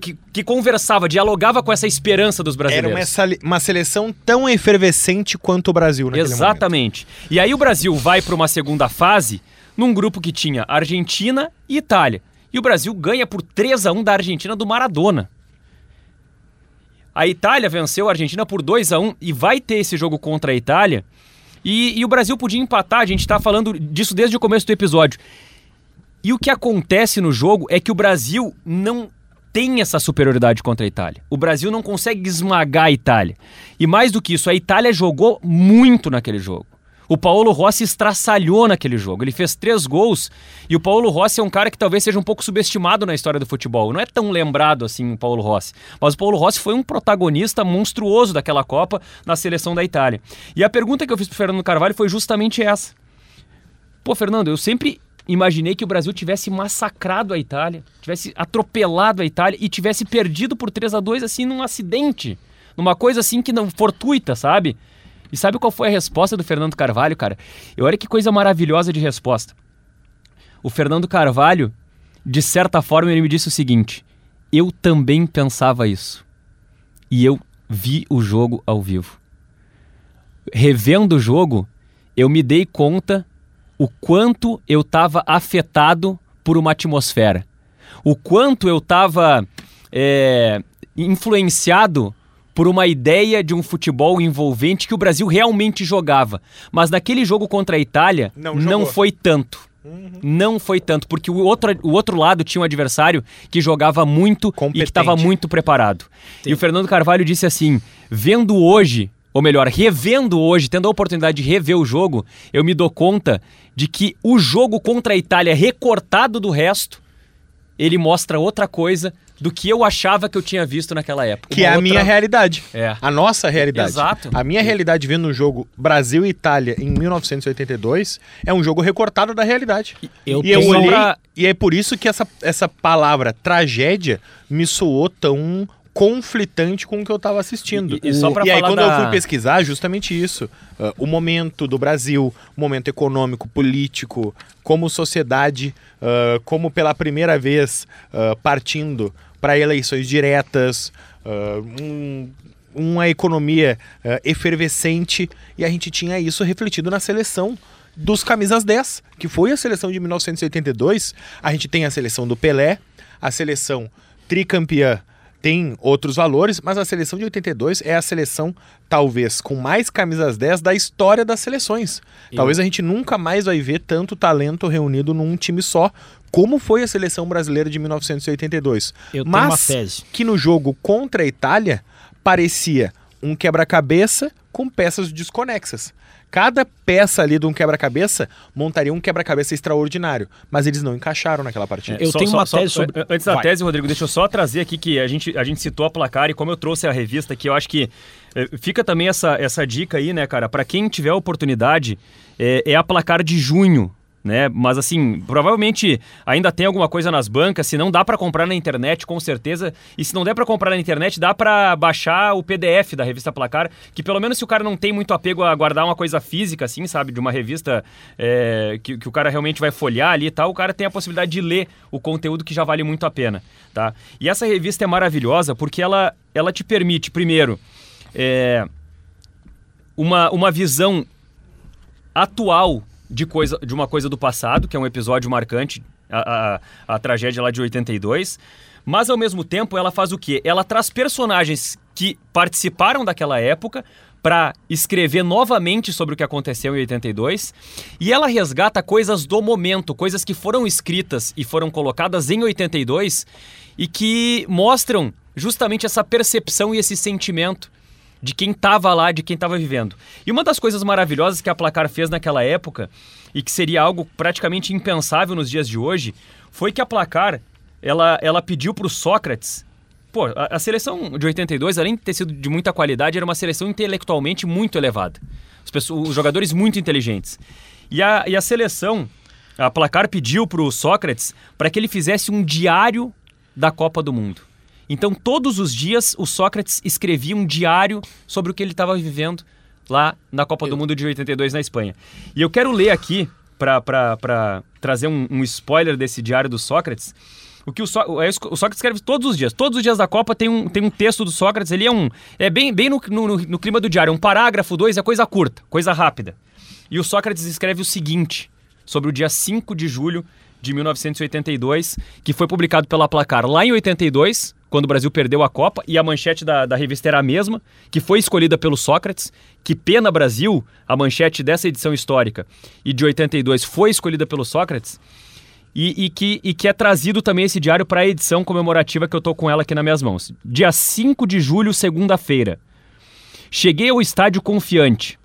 que, que conversava, dialogava com essa esperança dos Era brasileiros. uma, sali- uma seleção tão efervescente quanto o Brasil naquele momento. Exatamente. E aí o Brasil vai para uma segunda fase num grupo que tinha Argentina e Itália. E o Brasil ganha por 3 a 1 da Argentina do Maradona. A Itália venceu a Argentina por 2 a 1 e vai ter esse jogo contra a Itália. E, e o Brasil podia empatar, a gente está falando disso desde o começo do episódio. E o que acontece no jogo é que o Brasil não tem essa superioridade contra a Itália. O Brasil não consegue esmagar a Itália. E mais do que isso, a Itália jogou muito naquele jogo. O Paulo Rossi estraçalhou naquele jogo. Ele fez três gols e o Paulo Rossi é um cara que talvez seja um pouco subestimado na história do futebol. Não é tão lembrado assim o Paulo Rossi. Mas o Paulo Rossi foi um protagonista monstruoso daquela Copa na seleção da Itália. E a pergunta que eu fiz pro Fernando Carvalho foi justamente essa. Pô, Fernando, eu sempre imaginei que o Brasil tivesse massacrado a Itália, tivesse atropelado a Itália e tivesse perdido por 3 a 2 assim num acidente, numa coisa assim que não fortuita, sabe? E sabe qual foi a resposta do Fernando Carvalho, cara? E olha que coisa maravilhosa de resposta. O Fernando Carvalho, de certa forma, ele me disse o seguinte: eu também pensava isso. E eu vi o jogo ao vivo. Revendo o jogo, eu me dei conta o quanto eu estava afetado por uma atmosfera, o quanto eu estava é, influenciado por uma ideia de um futebol envolvente que o Brasil realmente jogava. Mas naquele jogo contra a Itália, não, não foi tanto. Uhum. Não foi tanto, porque o outro, o outro lado tinha um adversário que jogava muito Competente. e que estava muito preparado. Sim. E o Fernando Carvalho disse assim: vendo hoje, ou melhor, revendo hoje, tendo a oportunidade de rever o jogo, eu me dou conta de que o jogo contra a Itália recortado do resto, ele mostra outra coisa do que eu achava que eu tinha visto naquela época. Que Uma é a outra... minha realidade. É. A nossa realidade. Exato. A minha realidade vendo o jogo Brasil e Itália em 1982 é um jogo recortado da realidade. Eu e eu olhei, pra... e é por isso que essa, essa palavra tragédia me soou tão conflitante com o que eu estava assistindo. E, e, só e aí, quando da... eu fui pesquisar, justamente isso. Uh, o momento do Brasil, o momento econômico, político, como sociedade, uh, como pela primeira vez uh, partindo para eleições diretas, um, uma economia efervescente, e a gente tinha isso refletido na seleção dos camisas 10, que foi a seleção de 1982. A gente tem a seleção do Pelé, a seleção tricampeã tem outros valores, mas a seleção de 82 é a seleção, talvez, com mais camisas 10 da história das seleções. Eu... Talvez a gente nunca mais vai ver tanto talento reunido num time só, como foi a seleção brasileira de 1982. Eu mas que no jogo contra a Itália parecia um quebra-cabeça com peças desconexas. Cada peça ali de um quebra-cabeça montaria um quebra-cabeça extraordinário, mas eles não encaixaram naquela partida. eu só, tenho só, uma tese sobre... Antes da Vai. tese, Rodrigo, deixa eu só trazer aqui que a gente, a gente citou a placar e como eu trouxe a revista que eu acho que é, fica também essa, essa dica aí, né, cara, para quem tiver oportunidade, é, é a placar de junho né? Mas assim, provavelmente ainda tem alguma coisa nas bancas, se não dá para comprar na internet, com certeza. E se não der para comprar na internet, dá para baixar o PDF da revista Placar, que pelo menos se o cara não tem muito apego a guardar uma coisa física, assim, sabe, de uma revista é, que, que o cara realmente vai folhear ali e tal, o cara tem a possibilidade de ler o conteúdo que já vale muito a pena, tá? E essa revista é maravilhosa porque ela, ela te permite, primeiro, é, uma, uma visão atual de, coisa, de uma coisa do passado, que é um episódio marcante, a, a, a tragédia lá de 82. Mas ao mesmo tempo ela faz o quê? Ela traz personagens que participaram daquela época para escrever novamente sobre o que aconteceu em 82 e ela resgata coisas do momento, coisas que foram escritas e foram colocadas em 82 e que mostram justamente essa percepção e esse sentimento de quem estava lá, de quem estava vivendo. E uma das coisas maravilhosas que a Placar fez naquela época e que seria algo praticamente impensável nos dias de hoje, foi que a Placar ela, ela pediu para o Sócrates Pô, a, a, seleção de 82, além de ter sido de muita qualidade, era uma seleção intelectualmente muito elevada. Os, pessoas, os jogadores muito inteligentes. E a, e a seleção, a Placar pediu para o Sócrates para que ele fizesse um diário da Copa do Mundo. Então, todos os dias, o Sócrates escrevia um diário sobre o que ele estava vivendo lá na Copa do Mundo de 82 na Espanha. E eu quero ler aqui, para trazer um, um, spoiler desse diário do Sócrates, o que o, so, é o, Sócrates escreve todos os dias. Todos os dias da Copa tem um, tem um texto do Sócrates, ele é um. É bem, bem no, no, no clima do diário. Um parágrafo, dois, é coisa curta, coisa rápida. E o Sócrates escreve o seguinte sobre o dia 5 de julho de 1982, que foi publicado pela Placar lá em 82, quando o Brasil perdeu a Copa, e a manchete da, da revista era a mesma, que foi escolhida pelo Sócrates. Que pena Brasil, a manchete dessa edição histórica e de 82 foi escolhida pelo Sócrates. e, e, que, e que é trazido também esse diário para a edição comemorativa que eu tô com ela aqui nas minhas mãos. Dia 5 de julho, segunda-feira. Cheguei ao estádio confiante.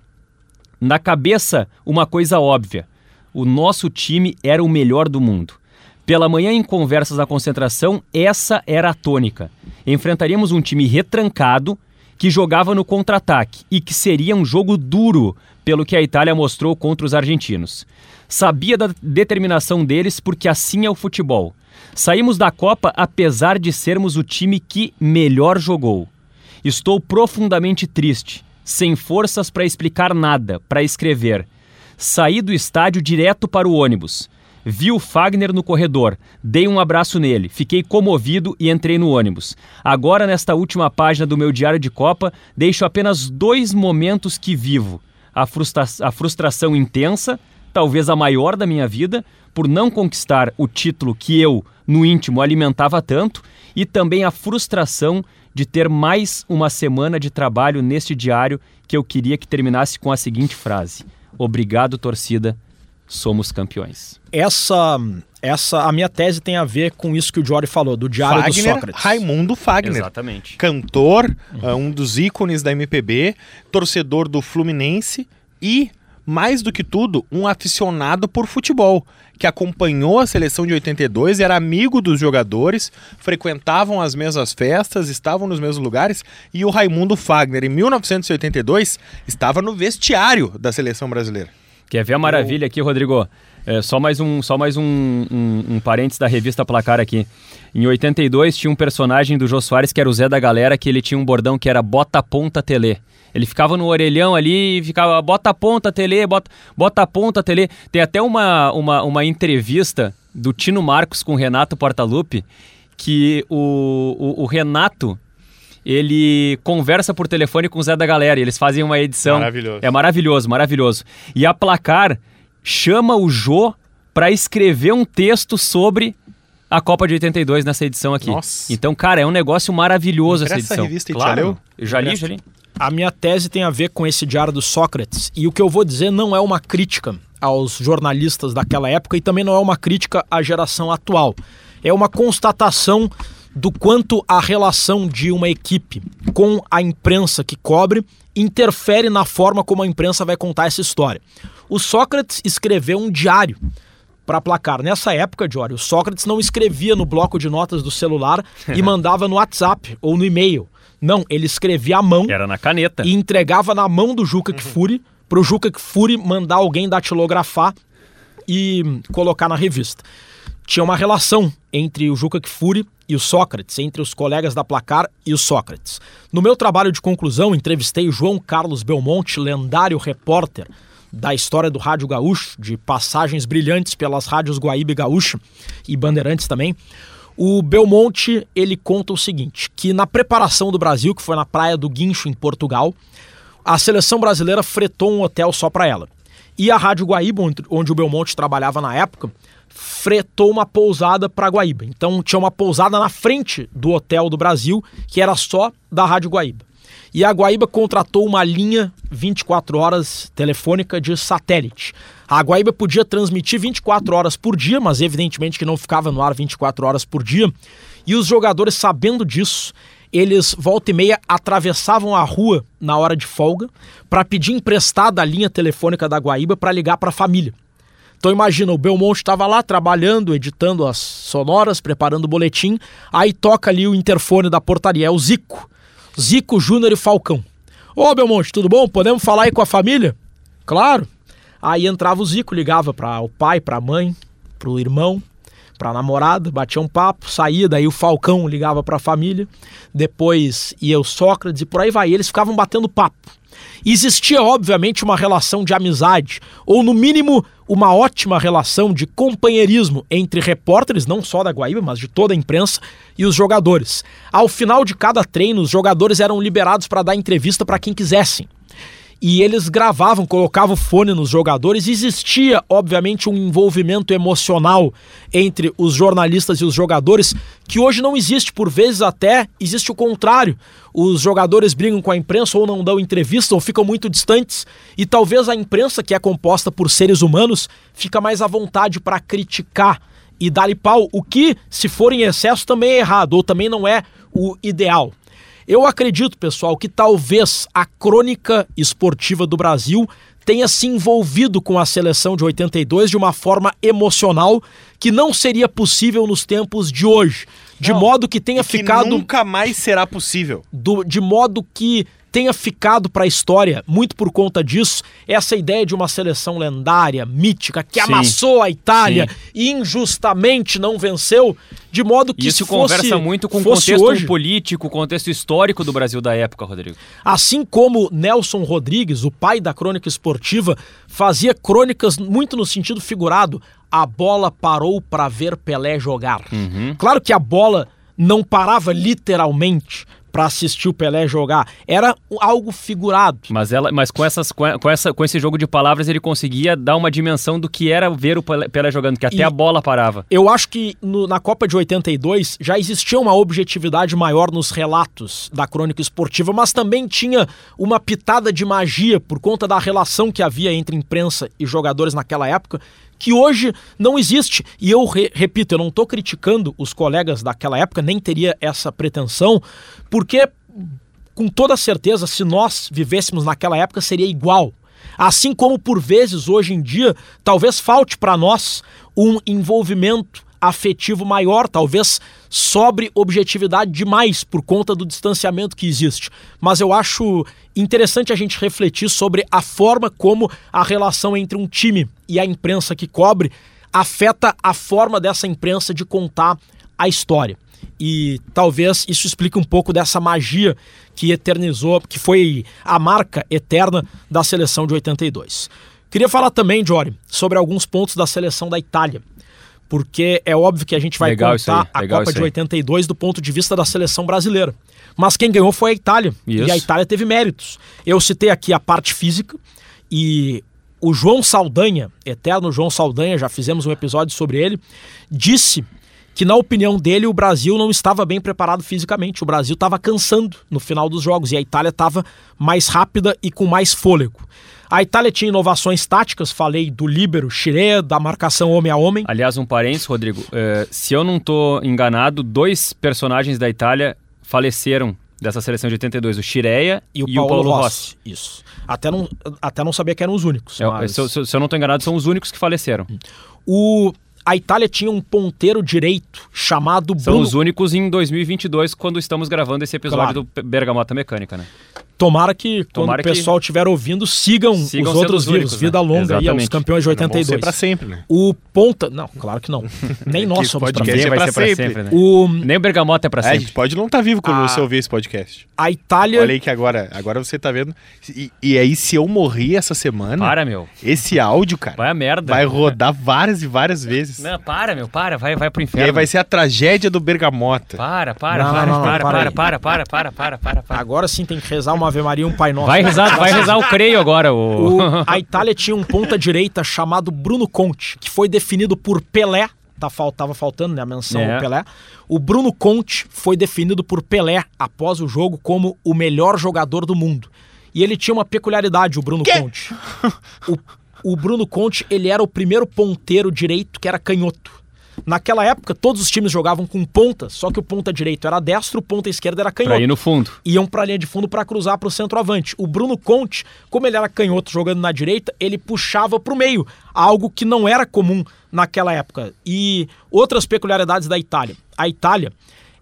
Na cabeça, uma coisa óbvia: o nosso time era o melhor do mundo. Pela manhã, em conversas na concentração, essa era a tônica. Enfrentaríamos um time retrancado que jogava no contra-ataque e que seria um jogo duro, pelo que a Itália mostrou contra os argentinos. Sabia da determinação deles porque assim é o futebol. Saímos da Copa apesar de sermos o time que melhor jogou. Estou profundamente triste, sem forças para explicar nada, para escrever. Saí do estádio direto para o ônibus. Vi o Fagner no corredor, dei um abraço nele, fiquei comovido e entrei no ônibus. Agora, nesta última página do meu diário de Copa, deixo apenas dois momentos que vivo: a, frustra a frustração intensa talvez a maior da minha vida, por não conquistar o título que eu, no íntimo, alimentava tanto, e também a frustração de ter mais uma semana de trabalho neste diário que eu queria que terminasse com a seguinte frase: Obrigado, torcida, somos campeões. Essa essa a minha tese tem a ver com isso que o Jory falou, do Diário Fagner, do Sócrates. Raimundo Fagner. Exatamente. Cantor, uhum. um dos ícones da MPB, torcedor do Fluminense e mais do que tudo, um aficionado por futebol, que acompanhou a seleção de 82, era amigo dos jogadores, frequentavam as mesmas festas, estavam nos mesmos lugares, e o Raimundo Fagner, em 1982, estava no vestiário da seleção brasileira. Quer ver a maravilha aqui, Rodrigo? É, só mais, um, só mais um, um, um parênteses da revista Placar aqui. Em 82 tinha um personagem do Jô Soares que era o Zé da Galera, que ele tinha um bordão que era bota ponta tele. Ele ficava no orelhão ali e ficava, bota a ponta, tele, bota, bota ponta, tele. Tem até uma, uma, uma entrevista do Tino Marcos com o Renato Portaluppi, que o, o, o Renato ele conversa por telefone com o Zé da Galera e eles fazem uma edição. Maravilhoso. É maravilhoso, maravilhoso. E a Placar chama o Jô para escrever um texto sobre a Copa de 82 nessa edição aqui. Nossa. Então, cara, é um negócio maravilhoso essa edição. Essa revista claro? Eu já li, já li. A minha tese tem a ver com esse diário do Sócrates. E o que eu vou dizer não é uma crítica aos jornalistas daquela época e também não é uma crítica à geração atual. É uma constatação do quanto a relação de uma equipe com a imprensa que cobre interfere na forma como a imprensa vai contar essa história. O Sócrates escreveu um diário para placar. Nessa época, Jório, o Sócrates não escrevia no bloco de notas do celular e mandava no WhatsApp ou no e-mail. Não, ele escrevia à mão. Era na caneta. E entregava na mão do Juca Kfouri, uhum. pro Juca Kfouri mandar alguém datilografar e colocar na revista. Tinha uma relação entre o Juca Kfouri e o Sócrates, entre os colegas da Placar e o Sócrates. No meu trabalho de conclusão, entrevistei o João Carlos Belmonte, lendário repórter da história do Rádio Gaúcho, de passagens brilhantes pelas rádios Guaíba e Gaúcho e Bandeirantes também. O Belmonte ele conta o seguinte: que na preparação do Brasil, que foi na praia do Guincho em Portugal, a seleção brasileira fretou um hotel só para ela. E a Rádio Guaíba, onde o Belmonte trabalhava na época, fretou uma pousada para Guaíba. Então tinha uma pousada na frente do hotel do Brasil que era só da Rádio Guaíba. E a Guaíba contratou uma linha 24 horas telefônica de satélite. A Guaíba podia transmitir 24 horas por dia, mas evidentemente que não ficava no ar 24 horas por dia. E os jogadores, sabendo disso, eles volta e meia atravessavam a rua na hora de folga para pedir emprestada a linha telefônica da Guaíba para ligar para a família. Então imagina, o Belmonte estava lá trabalhando, editando as sonoras, preparando o boletim, aí toca ali o interfone da portaria, é o Zico. Zico, Júnior e Falcão. Ô Belmonte, tudo bom? Podemos falar aí com a família? Claro. Aí entrava o Zico, ligava para o pai, para a mãe, para o irmão, para a namorada, batia um papo, saía, daí o Falcão ligava para a família, depois ia o Sócrates e por aí vai. Eles ficavam batendo papo. Existia, obviamente, uma relação de amizade, ou no mínimo uma ótima relação de companheirismo entre repórteres, não só da Guaíba, mas de toda a imprensa, e os jogadores. Ao final de cada treino, os jogadores eram liberados para dar entrevista para quem quisessem e eles gravavam, colocavam fone nos jogadores. Existia, obviamente, um envolvimento emocional entre os jornalistas e os jogadores que hoje não existe. Por vezes, até existe o contrário. Os jogadores brigam com a imprensa ou não dão entrevista ou ficam muito distantes. E talvez a imprensa, que é composta por seres humanos, fica mais à vontade para criticar e dá-lhe pau, o que, se for em excesso, também é errado, ou também não é o ideal. Eu acredito, pessoal, que talvez a crônica esportiva do Brasil tenha se envolvido com a seleção de 82 de uma forma emocional que não seria possível nos tempos de hoje. De Não, modo que tenha que ficado. nunca mais será possível. do- de modo que tenha ficado para a história, muito por conta disso, essa ideia de uma seleção lendária, mítica, que Sim. amassou a Itália Sim. e injustamente não venceu, de modo que Isso se fosse, conversa muito com o contexto hoje, político, o contexto histórico do Brasil da época, Rodrigo. Assim como Nelson Rodrigues, o pai da crônica esportiva, fazia crônicas muito no sentido figurado. A bola parou para ver Pelé jogar. Uhum. Claro que a bola não parava literalmente para assistir o Pelé jogar. Era algo figurado. Mas, ela, mas com, essas, com, essa, com esse jogo de palavras ele conseguia dar uma dimensão do que era ver o Pelé, Pelé jogando, que até E- a bola parava. Eu acho que no- na Copa de 82 já existia uma objetividade maior nos relatos da crônica esportiva, mas também tinha uma pitada de magia por conta da relação que havia entre imprensa e jogadores naquela época, que hoje não existe. E eu re- repito, eu não estou criticando os colegas daquela época, nem teria essa pretensão, porque com toda certeza, se nós vivêssemos naquela época, seria igual. Assim como por vezes hoje em dia, talvez falte para nós um envolvimento afetivo maior, talvez sobre objetividade demais por conta do distanciamento que existe. Mas eu acho interessante a gente refletir sobre a forma como a relação entre um time e a imprensa que cobre afeta a forma dessa imprensa de contar a história. E talvez isso explique um pouco dessa magia que eternizou, que foi a marca eterna da seleção de 82. Queria falar também, Jory, sobre alguns pontos da seleção da Itália. Porque é óbvio que a gente vai Legal contar a legal Copa de aí. 82 do ponto de vista da seleção brasileira. Mas quem ganhou foi a Itália. Isso. E a Itália teve méritos. Eu citei aqui a parte física e o João Saldanha, eterno João Saldanha, já fizemos um episódio sobre ele, disse que, na opinião dele, o Brasil não estava bem preparado fisicamente. O Brasil estava cansando no final dos jogos e a Itália estava mais rápida e com mais fôlego. A Itália tinha inovações táticas, falei do líbero, Chiré, da marcação homem a homem. Aliás, um parênteses, Rodrigo. eh, se eu não tô enganado, dois personagens da Itália faleceram dessa seleção de 82, o Chireia E o, Paulo, Rossi. Isso. Até não, até não sabia que eram os únicos. É, mas- se, eu- se se eu não tô enganado, são os únicos que faleceram. O, a Itália tinha um ponteiro direito chamado São Bruno os únicos em 2022, quando estamos gravando esse episódio Claro. do Bergamota Mecânica, né? Tomara que Tomara quando o pessoal estiver ouvindo, sigam, Sigam os outros os vivos. únicos, né? Vida longa aí aos Exatamente. campeões de Não vão ser 82. pra sempre, né? O ponta. Não, claro que não. Nem nós somos sempre. é vai ser pra sempre. sempre, né? O, Nem o Bergamota é pra É, a sempre. gente pode não estar vivo quando Ah. você ouvir esse podcast. a Itália. Olha aí que agora, agora você tá vendo. E, e aí, se eu morrer essa semana, Para, meu. esse áudio, cara, Vai a merda. vai rodar várias e várias vezes. Não, para, meu, para. Vai, vai pro E inferno. aí vai ser a tragédia do Bergamota. Para, para, Não, para, não, não, para, para para, aí. para, para, para, para, para, para. Agora sim tem que rezar uma Ave Maria e um Pai Nosso. Vai rezar, vai rezar o creio agora, o... O- a Itália tinha um ponta direita chamado Bruno Conte, que foi definido por Pelé. Tá, tava faltando né, a menção É. ao Pelé. O Bruno Conte foi definido por Pelé após o jogo como o melhor jogador do mundo. E ele tinha uma peculiaridade, o Bruno Conte. O, o Bruno Conte, ele era o primeiro ponteiro direito que era canhoto. Naquela época, todos os times jogavam com ponta, só que o ponta direito era destro, o ponta esquerdo era canhoto Pra ir no fundo. iam pra linha de fundo para cruzar pro centroavante. O Bruno Conte, como ele era canhoto jogando na direita, ele puxava pro meio, algo que não era comum naquela época. E outras peculiaridades da Itália. A Itália,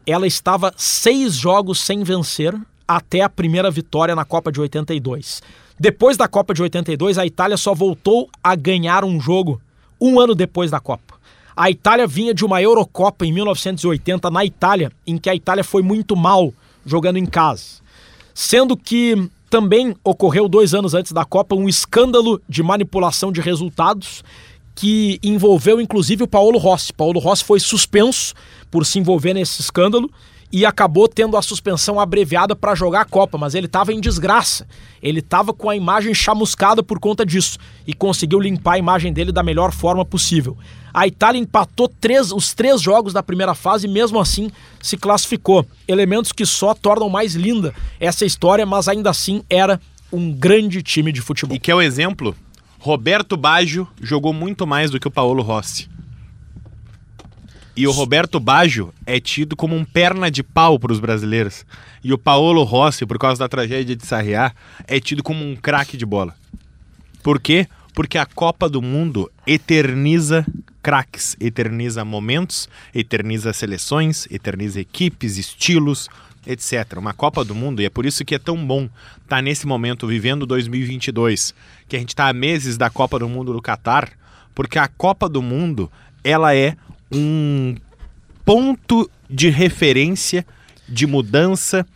ela estava seis jogos sem vencer até a primeira vitória na Copa de 82. Depois da Copa de 82, a Itália só voltou a ganhar um jogo um ano depois da Copa. A Itália vinha de uma Eurocopa em 1980 na Itália, em que a Itália foi muito mal jogando em casa. Sendo que também ocorreu dois anos antes da Copa um escândalo de manipulação de resultados que envolveu inclusive o Paulo Rossi. Paulo Rossi foi suspenso por se envolver nesse escândalo e acabou tendo a suspensão abreviada para jogar a Copa, mas ele estava em desgraça. Ele estava com a imagem chamuscada por conta disso e conseguiu limpar a imagem dele da melhor forma possível. A Itália empatou três- os três jogos da primeira fase e mesmo assim se classificou. Elementos que só tornam mais linda essa história, mas ainda assim era um grande time de futebol. E que é o exemplo, Roberto Baggio jogou muito mais do que o Paulo Rossi. E o Roberto Baggio é tido como um perna de pau para os brasileiros. E o Paolo Rossi, por causa da tragédia de Sarriá, é tido como um craque de bola. Por quê? Porque a Copa do Mundo eterniza craques, eterniza momentos, eterniza seleções, eterniza equipes, estilos, etc. Uma Copa do Mundo, e é por isso que é tão bom estar tá nesse momento vivendo 2022, que a gente está a meses da Copa do Mundo do Catar, porque a Copa do Mundo ela é um ponto de referência, de mudança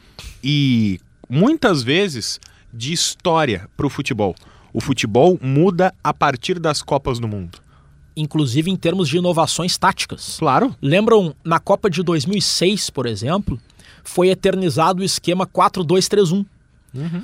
e muitas vezes de história para o futebol. O futebol muda a partir das Copas do Mundo. Inclusive em termos de inovações táticas. Claro. Lembram na Copa de 2006, por exemplo, foi eternizado o esquema 4-2-3-1. Uhum.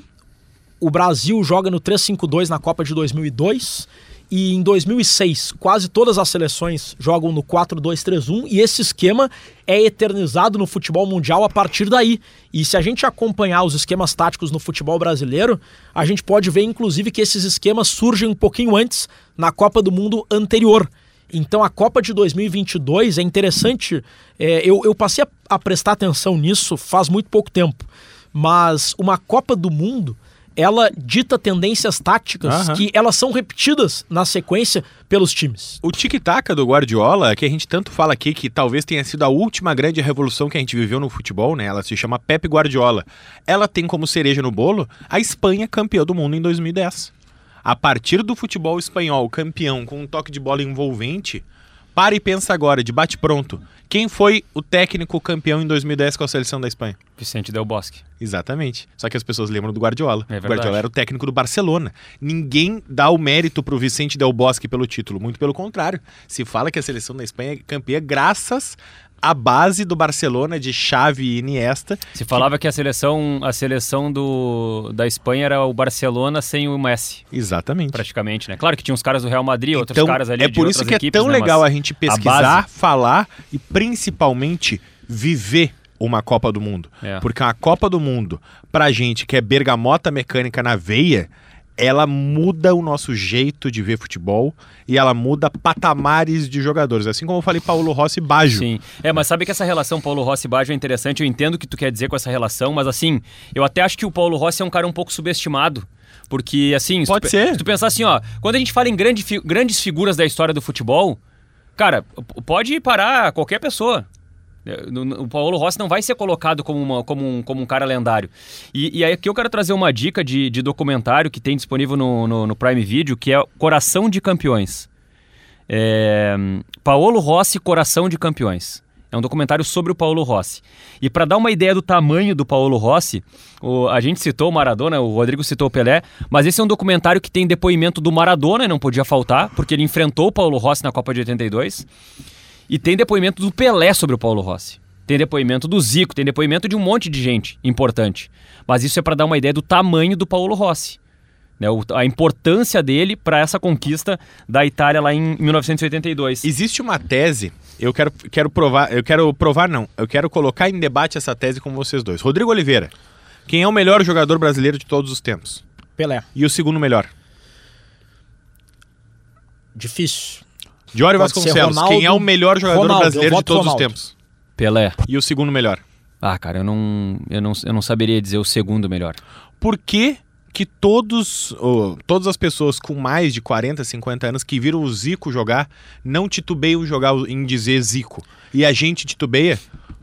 O Brasil joga no 3-5-2 na Copa de 2002 e em 2006, quase todas as seleções jogam no 4-2-3-1 e esse esquema é eternizado no futebol mundial a partir daí. E se a gente acompanhar os esquemas táticos no futebol brasileiro, a gente pode ver inclusive que esses esquemas surgem um pouquinho antes na Copa do Mundo anterior. Então a Copa de 2022 é interessante. É, eu, eu passei a, a prestar atenção nisso faz muito pouco tempo. Mas uma Copa do Mundo ela dita tendências táticas uhum. que elas são repetidas na sequência pelos times. O tic-tac do Guardiola, que a gente tanto fala aqui que talvez tenha sido a última grande revolução que a gente viveu no futebol, né? Ela se chama Pep Guardiola. Ela tem como cereja no bolo a Espanha campeã do mundo em 2010. A partir do futebol espanhol campeão com um toque de bola envolvente, para e pensa agora, de bate pronto. Quem foi o técnico campeão em 2010 com a seleção da Espanha? Vicente Del Bosque. Exatamente. Só que as pessoas lembram do Guardiola. É o Guardiola era o técnico do Barcelona. Ninguém dá o mérito para o Vicente Del Bosque pelo título. Muito pelo contrário. Se fala que a seleção da Espanha é campeã graças a base do Barcelona de Xavi e Iniesta. Se falava que... que, a seleção, a seleção do, da Espanha era o Barcelona sem o Messi. Exatamente. Praticamente, né? Claro que tinha uns caras do Real Madrid, então, outros caras ali É por isso que equipes, é tão né? legal a gente pesquisar, a falar e principalmente viver uma Copa do Mundo. É. Porque a Copa do Mundo, pra gente que é bergamota mecânica na veia, ela muda o nosso jeito de ver futebol e ela muda patamares de jogadores. Assim como eu falei Paulo Rossi e Baggio. Sim. É, mas sabe que essa relação Paulo Rossi e Baggio é interessante. Eu entendo o que tu quer dizer com essa relação, mas assim, eu até acho que o Paulo Rossi é um cara um pouco subestimado. Porque, assim, Pode se tu, ser. se tu pensar assim, ó, quando a gente fala em grande, grandes figuras da história do futebol, cara, pode parar qualquer pessoa. É, o Paulo Rossi não vai ser colocado como, uma, como, um, como um cara lendário. E, e aí aqui eu quero trazer uma dica de, de documentário que tem disponível no, no, no Prime Video, que é Coração de Campeões. É, Paulo Rossi, Coração de Campeões. É um documentário sobre o Paulo Rossi. E para dar uma ideia do tamanho do Paulo Rossi, o, a gente citou o Maradona, o Rodrigo citou o Pelé, mas esse é um documentário que tem depoimento do Maradona, não podia faltar, porque ele enfrentou o Paulo Rossi na Copa de 82. E tem depoimento do Pelé sobre o Paulo Rossi. Tem depoimento do Zico, tem depoimento de um monte de gente importante. Mas isso é para dar uma ideia do tamanho do Paulo Rossi. Né, a importância dele para essa conquista da Itália lá em 1982. Existe uma tese, eu quero, quero provar, eu quero provar não, eu quero colocar em debate essa tese com vocês dois. Rodrigo Oliveira, quem é o melhor jogador brasileiro de todos os tempos? Pelé. E o segundo melhor? Difícil. Diório Vasconcelos, Ronaldo, quem é o melhor jogador Ronaldo, brasileiro de todos Ronaldo. os tempos? Pelé. E o segundo melhor? Ah, cara, eu não, eu não, eu não saberia dizer o segundo melhor. Por que que todos, oh, todas as pessoas com mais de 40, 50 anos que viram o Zico jogar não titubeiam jogar em dizer Zico. E a gente titubeia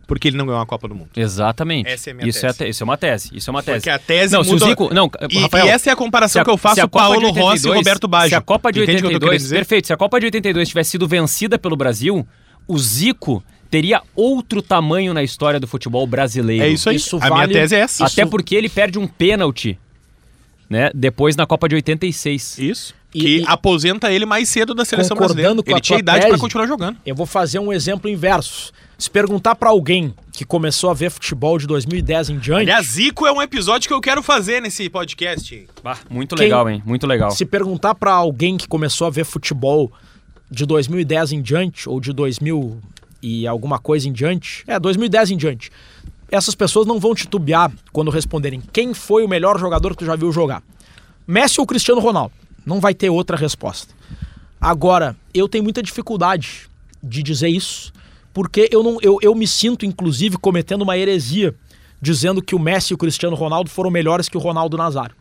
porque ele não ganhou a Copa do Mundo. Exatamente. Essa é a minha isso tese. É, isso é uma tese. Isso é uma tese. Porque a tese não, muda... se o Zico, não, e, Rafael, e essa é a comparação a, que eu faço com Paulo Rossi e Roberto Baggio. Se a Copa de Entende 82, perfeito, se a Copa de 82 tivesse sido vencida pelo Brasil, o Zico teria outro tamanho na história do futebol brasileiro. É isso aí. Isso a vale... minha tese é essa. Até isso... porque ele perde um pênalti, né? Depois na Copa de 86. Isso. Que e, aposenta ele mais cedo da seleção brasileira. ele tinha idade para continuar jogando. Eu vou fazer um exemplo inverso. Se perguntar para alguém que começou a ver futebol de 2010 em diante. Aliás, Zico é um episódio que eu quero fazer nesse podcast. Bah, muito legal, quem, hein? Muito legal. Se perguntar para alguém que começou a ver futebol de 2010 em diante, ou de 2000 e alguma coisa em diante, é, 2010 em diante, essas pessoas não vão titubear quando responderem quem foi o melhor jogador que tu já viu jogar. Messi ou Cristiano Ronaldo? Não vai ter outra resposta. Agora, eu tenho muita dificuldade de dizer isso porque eu, não, eu, eu me sinto, inclusive, cometendo uma heresia dizendo que o Messi e o Cristiano Ronaldo foram melhores que o Ronaldo Nazário.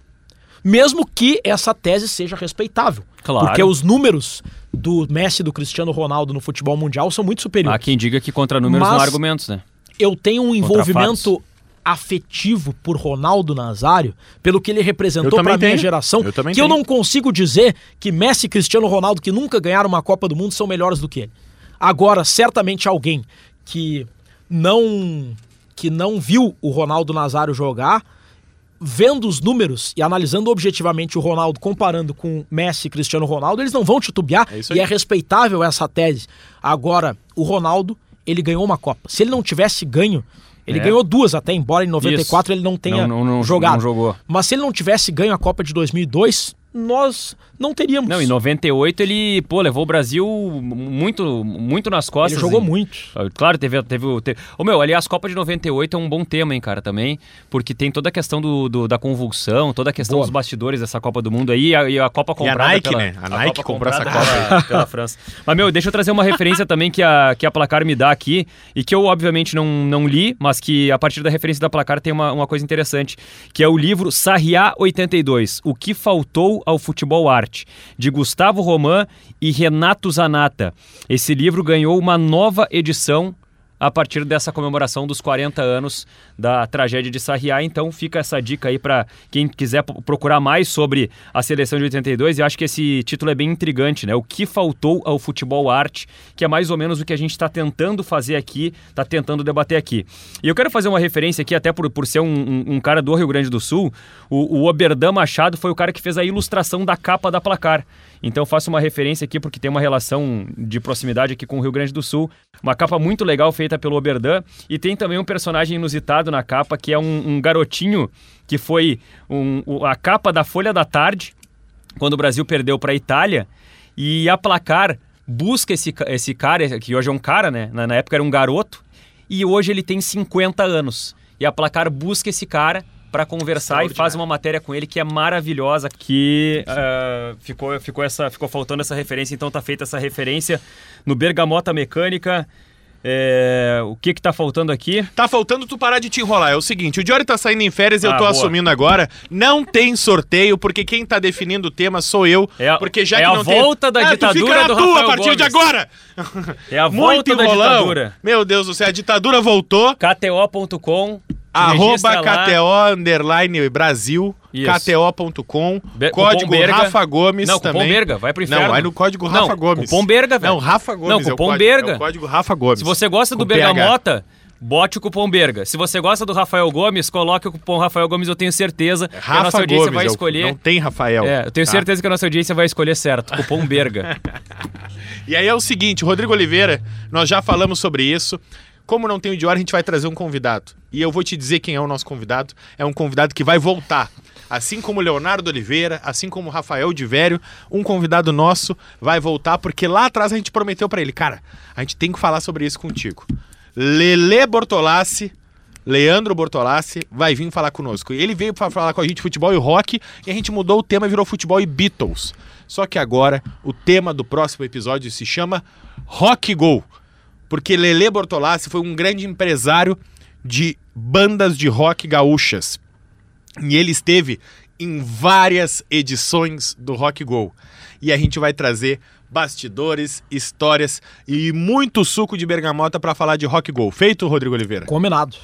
Mesmo que essa tese seja respeitável. Claro. Porque os números do Messi e do Cristiano Ronaldo no futebol mundial são muito superiores. Há quem diga que contra números Mas- não há argumentos, né? eu tenho um envolvimento afetivo por Ronaldo Nazário, pelo que ele Eu representou para minha tenho. geração, Eu também que eu tenho. não consigo dizer que Messi e Cristiano Ronaldo, que nunca ganharam uma Copa do Mundo, são melhores do que ele. Agora, certamente alguém que não que não viu o Ronaldo Nazário jogar, vendo os números e analisando objetivamente o Ronaldo comparando com Messi e Cristiano Ronaldo, eles não vão titubear É isso e é respeitável essa tese. Agora, o Ronaldo, ele ganhou uma Copa. Se ele não tivesse ganho, ele É. ganhou duas até, embora em 94 ele não tenha Não- não- não- jogado. Mas se ele não tivesse ganho a Copa de 2002, nós não teríamos. Não, em 98 ele, pô, levou o Brasil muito, muito nas costas. ele jogou em- muito. Claro, teve, teve, o- teve... Ô, meu, aliás, Copa de 98 é um bom tema, hein, cara, também, porque tem toda a questão do, do- da convulsão, toda a questão Boa. dos bastidores dessa Copa do Mundo aí, e a, e a Copa comprada Nike, pela... né? A Nike Copa comprou essa Copa pela, pela França. Mas, meu, deixa eu trazer uma referência também que a, que a Placar me dá aqui, e que eu, obviamente, não, não li, mas que a partir da referência da Placar tem uma, uma coisa interessante, que é o livro Sarriá 82, O que faltou ao futebol arte, de Gustavo Roman e Renato Zanata. Esse livro ganhou uma nova edição a partir dessa comemoração dos 40 anos da tragédia de Sarriá. Então fica essa dica aí para quem quiser procurar mais sobre a seleção de 82. E acho que esse título é bem intrigante, né? O que faltou ao futebol arte, que é mais ou menos o que a gente está tentando fazer aqui, está tentando debater aqui. E eu quero fazer uma referência aqui, até por, por ser um, um- um cara do Rio Grande do Sul. O, o Oberdan Machado foi o cara que fez a ilustração da capa da placar. Então faço uma referência aqui porque tem uma relação de proximidade aqui com o Rio Grande do Sul. Uma capa muito legal feita pelo Oberdan. E tem também um personagem inusitado na capa, que é um, um garotinho que foi um- a capa da Folha da Tarde, quando o Brasil perdeu para a Itália. E a placar busca esse, esse cara, que hoje é um cara, né? Na, na época era um garoto. E hoje ele tem 50 anos. E a placar busca esse cara para conversar e faz uma matéria com ele que é maravilhosa, que ah, ficou, ficou, essa, ficou faltando essa referência, então tá feita essa referência no Bergamota Mecânica. É, o que que tá faltando aqui? Tá faltando tu parar de te enrolar. É o seguinte, o Jory tá saindo em férias e eu Ah, tô boa. assumindo agora. Não tem sorteio, porque quem tá definindo o tema sou eu. É a- porque já é que a não tem... volta da Ah, tu ditadura fica na do tua Rafael a partir de Gomes. agora. É a Muito volta da ditadura. Meu Deus do céu, a ditadura voltou. KTO.com Arroba. KTO underline Brasil. KTO.com, código Berga. Rafa Gomes Não, também. Berga, vai pro inferno. Não, vai no código Não, Rafa Gomes. cupom Berga, velho. Não, Rafa Gomes Não, é o cupom código, Berga. É o código Rafa Gomes. Se você gosta do Com PH. Bote o cupom Berga. Se você gosta do Rafael Gomes, coloque o cupom Rafael Gomes, eu tenho certeza que a nossa audiência Gomes, vai é o- escolher. Não tem Rafael. É, eu tenho tá? certeza que a nossa audiência vai escolher certo. Cupom Berga. E aí é o seguinte, Rodrigo Oliveira, nós já falamos sobre isso. Como não tem o de hora, a gente vai trazer um convidado. E eu vou te dizer quem é o nosso convidado. É um convidado que vai voltar. Assim como Leonardo Oliveira, assim como Rafael de Vério, um convidado nosso vai voltar, porque lá atrás a gente prometeu pra ele, cara, a gente tem que falar sobre isso contigo. Lele Bortolassi, Leandro Bortolassi, vai vir falar conosco. Ele veio pra falar com a gente futebol e rock, e a gente mudou o tema e virou futebol e Beatles. Só que agora o tema do próximo episódio se chama Rock Go. Porque Lele Bortolassi foi um grande empresário de bandas de rock gaúchas. E ele esteve em várias edições do Rock Go. E a gente vai trazer bastidores, histórias e muito suco de bergamota para falar de Rock Go. Feito, Rodrigo Oliveira? Combinado.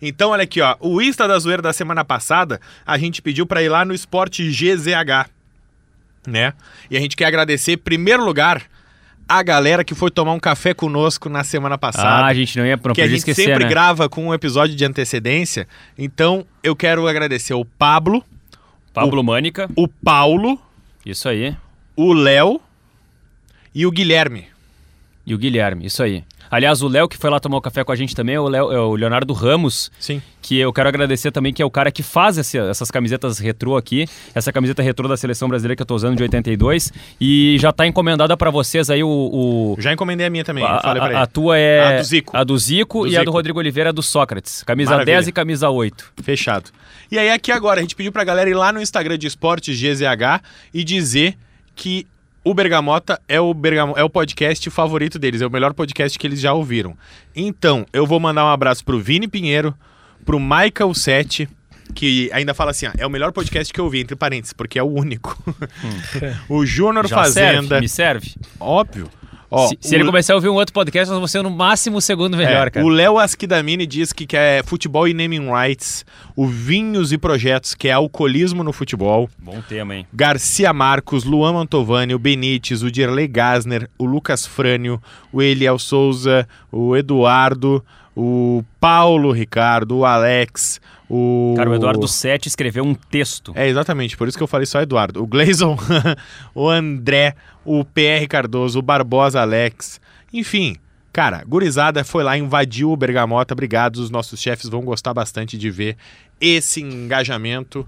Então, olha aqui, ó. O Insta da Zoeira da semana passada, a gente pediu para ir lá no Esporte GZH, né? E a gente quer agradecer, em primeiro lugar, a galera que foi tomar um café conosco na semana passada. ah, a gente não ia não Porque a gente esquecer, sempre né? grava com um episódio de antecedência. Então, eu quero agradecer o Pablo, Pablo Mânica, o Paulo, isso aí. o Léo e o Guilherme. E o Guilherme, isso aí. Aliás, o Léo que foi lá tomar um café com a gente também é o, Léo- é o Leonardo Ramos, Sim. que eu quero agradecer também, que é o cara que faz esse- essas camisetas retrô aqui, essa camiseta retrô da seleção brasileira que eu tô usando de 82, e já tá encomendada para vocês aí o... o- Já encomendei a minha também. a, eu falei pra a- ele. a tua é A do Zico. a do Zico Do e a do Zico. Rodrigo Oliveira é do Sócrates. Camisa Maravilha. 10 e camisa 8. Fechado. E aí, aqui agora, a gente pediu pra galera ir lá no Instagram de Esportes GZH e dizer que o Bergamota é o, Bergamo, é o podcast favorito deles, é o melhor podcast que eles já ouviram. Então, eu vou mandar um abraço pro Vini Pinheiro, pro Michael Sete, que ainda fala assim, ó, é o melhor podcast que eu ouvi, entre parênteses, porque é o único. o Júnior Fazenda, serve, me serve. óbvio. Ó, se, se o- ele começar a ouvir um outro podcast, nós vamos ser no máximo o segundo melhor, é, cara. O Léo Asquidamini diz que quer futebol e naming rights. O Vinhos e Projetos, que é alcoolismo no futebol. Bom tema, hein? Garcia Marcos, Luan Mantovani, o Benítez, o Dirley Gasner, o Lucas Frânio, o Eliel Souza, o Eduardo, o Paulo Ricardo, o Alex, o. Cara, o Eduardo Sete escreveu um texto. É, exatamente, por isso que eu falei só Eduardo. O Gleison, o André, o PR Cardoso, o Barbosa Alex. Enfim, cara, gurizada foi lá, invadiu o Bergamota. Obrigado, os nossos chefes vão gostar bastante de ver esse engajamento.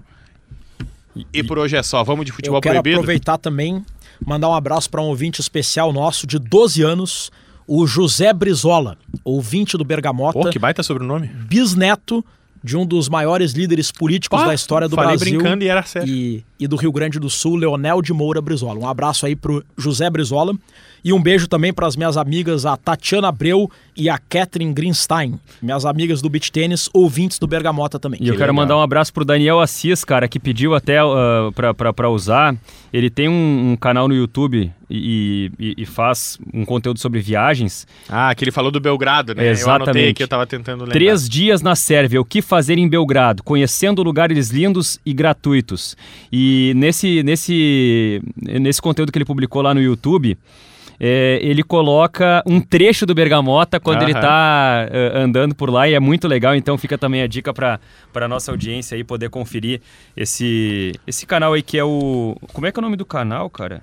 E por hoje é só. Vamos de futebol Eu quero proibido? aproveitar também, mandar um abraço para um ouvinte especial nosso de 12 anos, o José Brizola, ouvinte do Bergamota, Pô, que baita sobrenome. bisneto de um dos maiores líderes políticos Ó, da história do falei Brasil brincando e era sério. e, e do Rio Grande do Sul, Leonel de Moura Brizola. Um abraço aí pro José Brizola e um beijo também para as minhas amigas, a Tatiana Abreu e a Catherine Greenstein, minhas amigas do beach tênis, ouvintes do Bergamota também. E eu quero legal. mandar um abraço pro Daniel Assis, cara, que pediu até uh, pra, pra, pra usar. Ele tem um, um canal no YouTube e, e- e faz um conteúdo sobre viagens. Ah, que ele falou do Belgrado, né? Eu anotei Exatamente. aqui, eu tava tentando lembrar. Três dias na Sérvia, o que fazer em Belgrado, conhecendo lugares lindos e gratuitos. E nesse, nesse, nesse conteúdo que ele publicou lá no YouTube, é, ele coloca um trecho do Bergamota quando ele Aham. tá eh, andando por lá e é muito legal. Então fica também a dica para para nossa audiência aí poder conferir esse, esse canal aí que é o. Como é que é o nome do canal, cara?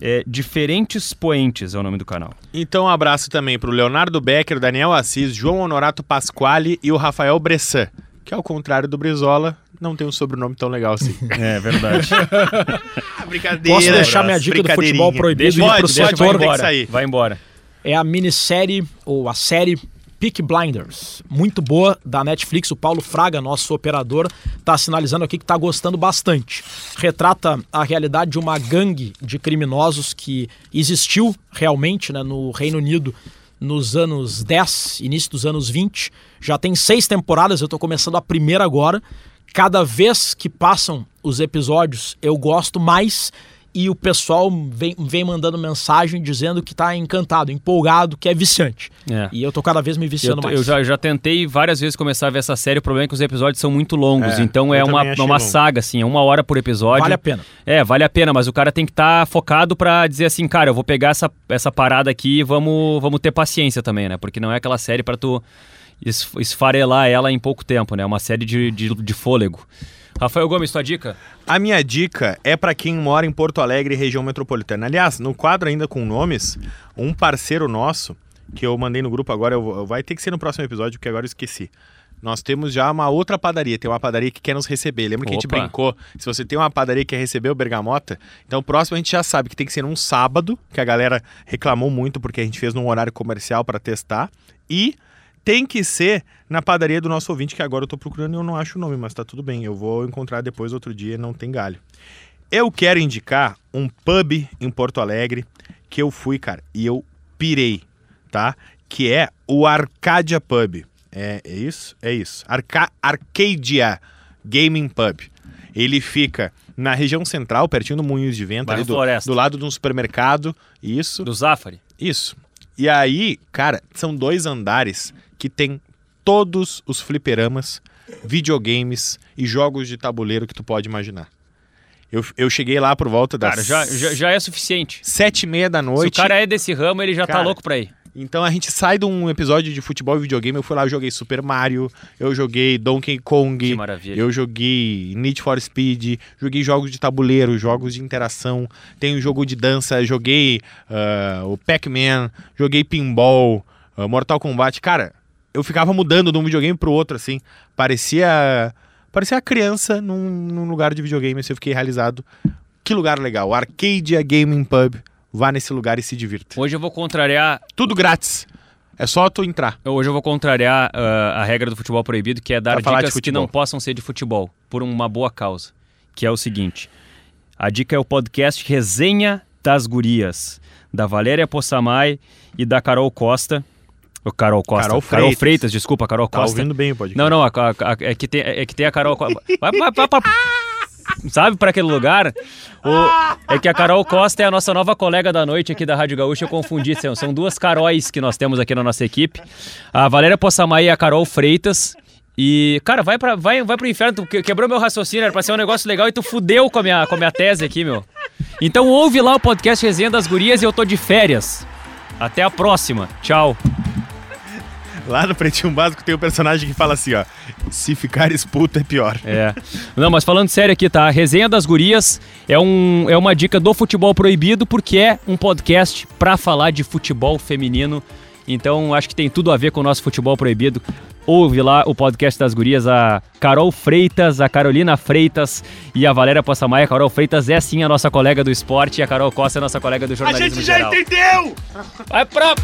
É Diferentes Poentes é o nome do canal. Então, um abraço também pro Leonardo Becker, Daniel Assis, João Honorato Pasquale e o Rafael Bressan, que ao contrário do Brizola, não tem um sobrenome tão legal assim. É verdade. Ah, brincadeira. Posso deixar minha dica do futebol proibido Deixa, e ir pode, pro tem que embora. sair. Vai embora. é a minissérie ou a série Peak Blinders, muito boa da Netflix. O Paulo Fraga, nosso operador, está sinalizando aqui que está gostando bastante. Retrata a realidade de uma gangue de criminosos que existiu realmente né, no Reino Unido nos anos 10, início dos anos 20. Já tem seis temporadas, eu estou começando a primeira agora. Cada vez que passam os episódios, eu gosto mais e o pessoal vem, vem mandando mensagem dizendo que tá encantado, empolgado, que é viciante. É. E eu tô cada vez me Eu, viciando t- mais. eu já, já tentei várias vezes começar a ver essa série, o problema é que os episódios são muito longos, É, então é eu uma, uma longo. saga, assim, é uma hora por episódio. Vale a pena. É, vale a pena, mas o cara tem que estar focado pra dizer assim, cara, eu vou pegar essa, essa parada aqui e vamos, vamos ter paciência também, né? Porque não é aquela série pra tu es- esfarelar ela em pouco tempo, né? É uma série de, de, de fôlego. Rafael Gomes, tua dica? A minha dica é para quem mora em Porto Alegre, região metropolitana. Aliás, no quadro ainda com nomes, um parceiro nosso, que eu mandei no grupo agora, eu vou- vai ter que ser no próximo episódio, porque agora eu esqueci. Nós temos já uma outra padaria, tem uma padaria que quer nos receber. Lembra que a gente Opa. brincou? Se você tem uma padaria que quer receber o Bergamota, então o próximo a gente já sabe que tem que ser num sábado, que a galera reclamou muito porque a gente fez num horário comercial para testar. E tem que ser na padaria do nosso ouvinte, que agora eu tô procurando e eu não acho o nome, mas tá tudo bem. Eu vou encontrar depois outro dia, não tem galho. Eu quero indicar um pub em Porto Alegre que eu fui, cara, e eu pirei, tá? Que é o Arcadia Pub. É, é isso? É isso. Arca Arcadia Gaming Pub. Ele fica na região central, pertinho do Moinhos de Vento, do, do lado de um supermercado. Isso. Do Zafari. Isso. E aí, cara, são dois andares que tem todos os fliperamas, videogames e jogos de tabuleiro que tu pode imaginar. Eu, eu cheguei lá por volta das Cara, já, já, já é suficiente. sete e meia da Se noite. o cara é desse ramo, ele já tá Cara, louco pra ir. Então a gente sai de um episódio de futebol e videogame. Eu fui lá, eu joguei Super Mario, eu joguei Donkey Kong, Que maravilha. eu joguei Need for Speed, joguei jogos de tabuleiro, jogos de interação, tem um jogo de dança, joguei ah, o Pac-Man, joguei pinball, ah, Mortal Kombat. Cara, eu ficava mudando de um videogame pro outro, assim. Parecia. Parecia a criança num, num lugar de videogame, assim, eu fiquei realizado. Que lugar legal. Arcadia Gaming Pub. Vá nesse lugar e se divirta. Hoje eu vou contrariar Tudo grátis. É só tu entrar. Hoje eu vou contrariar ah, a regra do futebol proibido, que é dar Pra falar dicas que não possam ser de futebol, por uma boa causa. Que é o seguinte: a dica é o podcast Resenha das Gurias, da Valéria Possamay e da Carol Costa. O Carol Costa. Carol Carol Freitas. Freitas, desculpa, Carol Tá Costa. ouvindo bem o podcast. Não, não, a- a- a- é, que tem, é que tem a Carol. Co- Vai, vai, vai sabe pra aquele lugar? O- é que a Carol Costa é a nossa nova colega da noite aqui da Rádio Gaúcha. Eu confundi, são, são duas Caróis que nós temos aqui na nossa equipe. A Valéria Possamay e a Carol Freitas. E, cara, vai, pra, vai, vai pro inferno, tu que- quebrou meu raciocínio, era pra ser um negócio legal e tu fudeu com a minha, com a minha tese aqui, meu. Então ouve lá o podcast Resenha das Gurias e eu tô de férias. Até a próxima. Tchau. Lá no Pretinho Básico tem um personagem que fala assim, ó. Se ficar expulso é pior. É. Não, mas falando sério aqui, tá? A Resenha das Gurias é, um, é uma dica do futebol proibido, porque é um podcast pra falar de futebol feminino. Então acho que tem tudo a ver com o nosso futebol proibido. Ouve lá o podcast das gurias, a Carol Freitas, a Carolina Freitas e a Valéria Possamaia. A Carol Freitas é sim a nossa colega do esporte e a Carol Costa é a nossa colega do jornalismo geral. entendeu! Vai pra...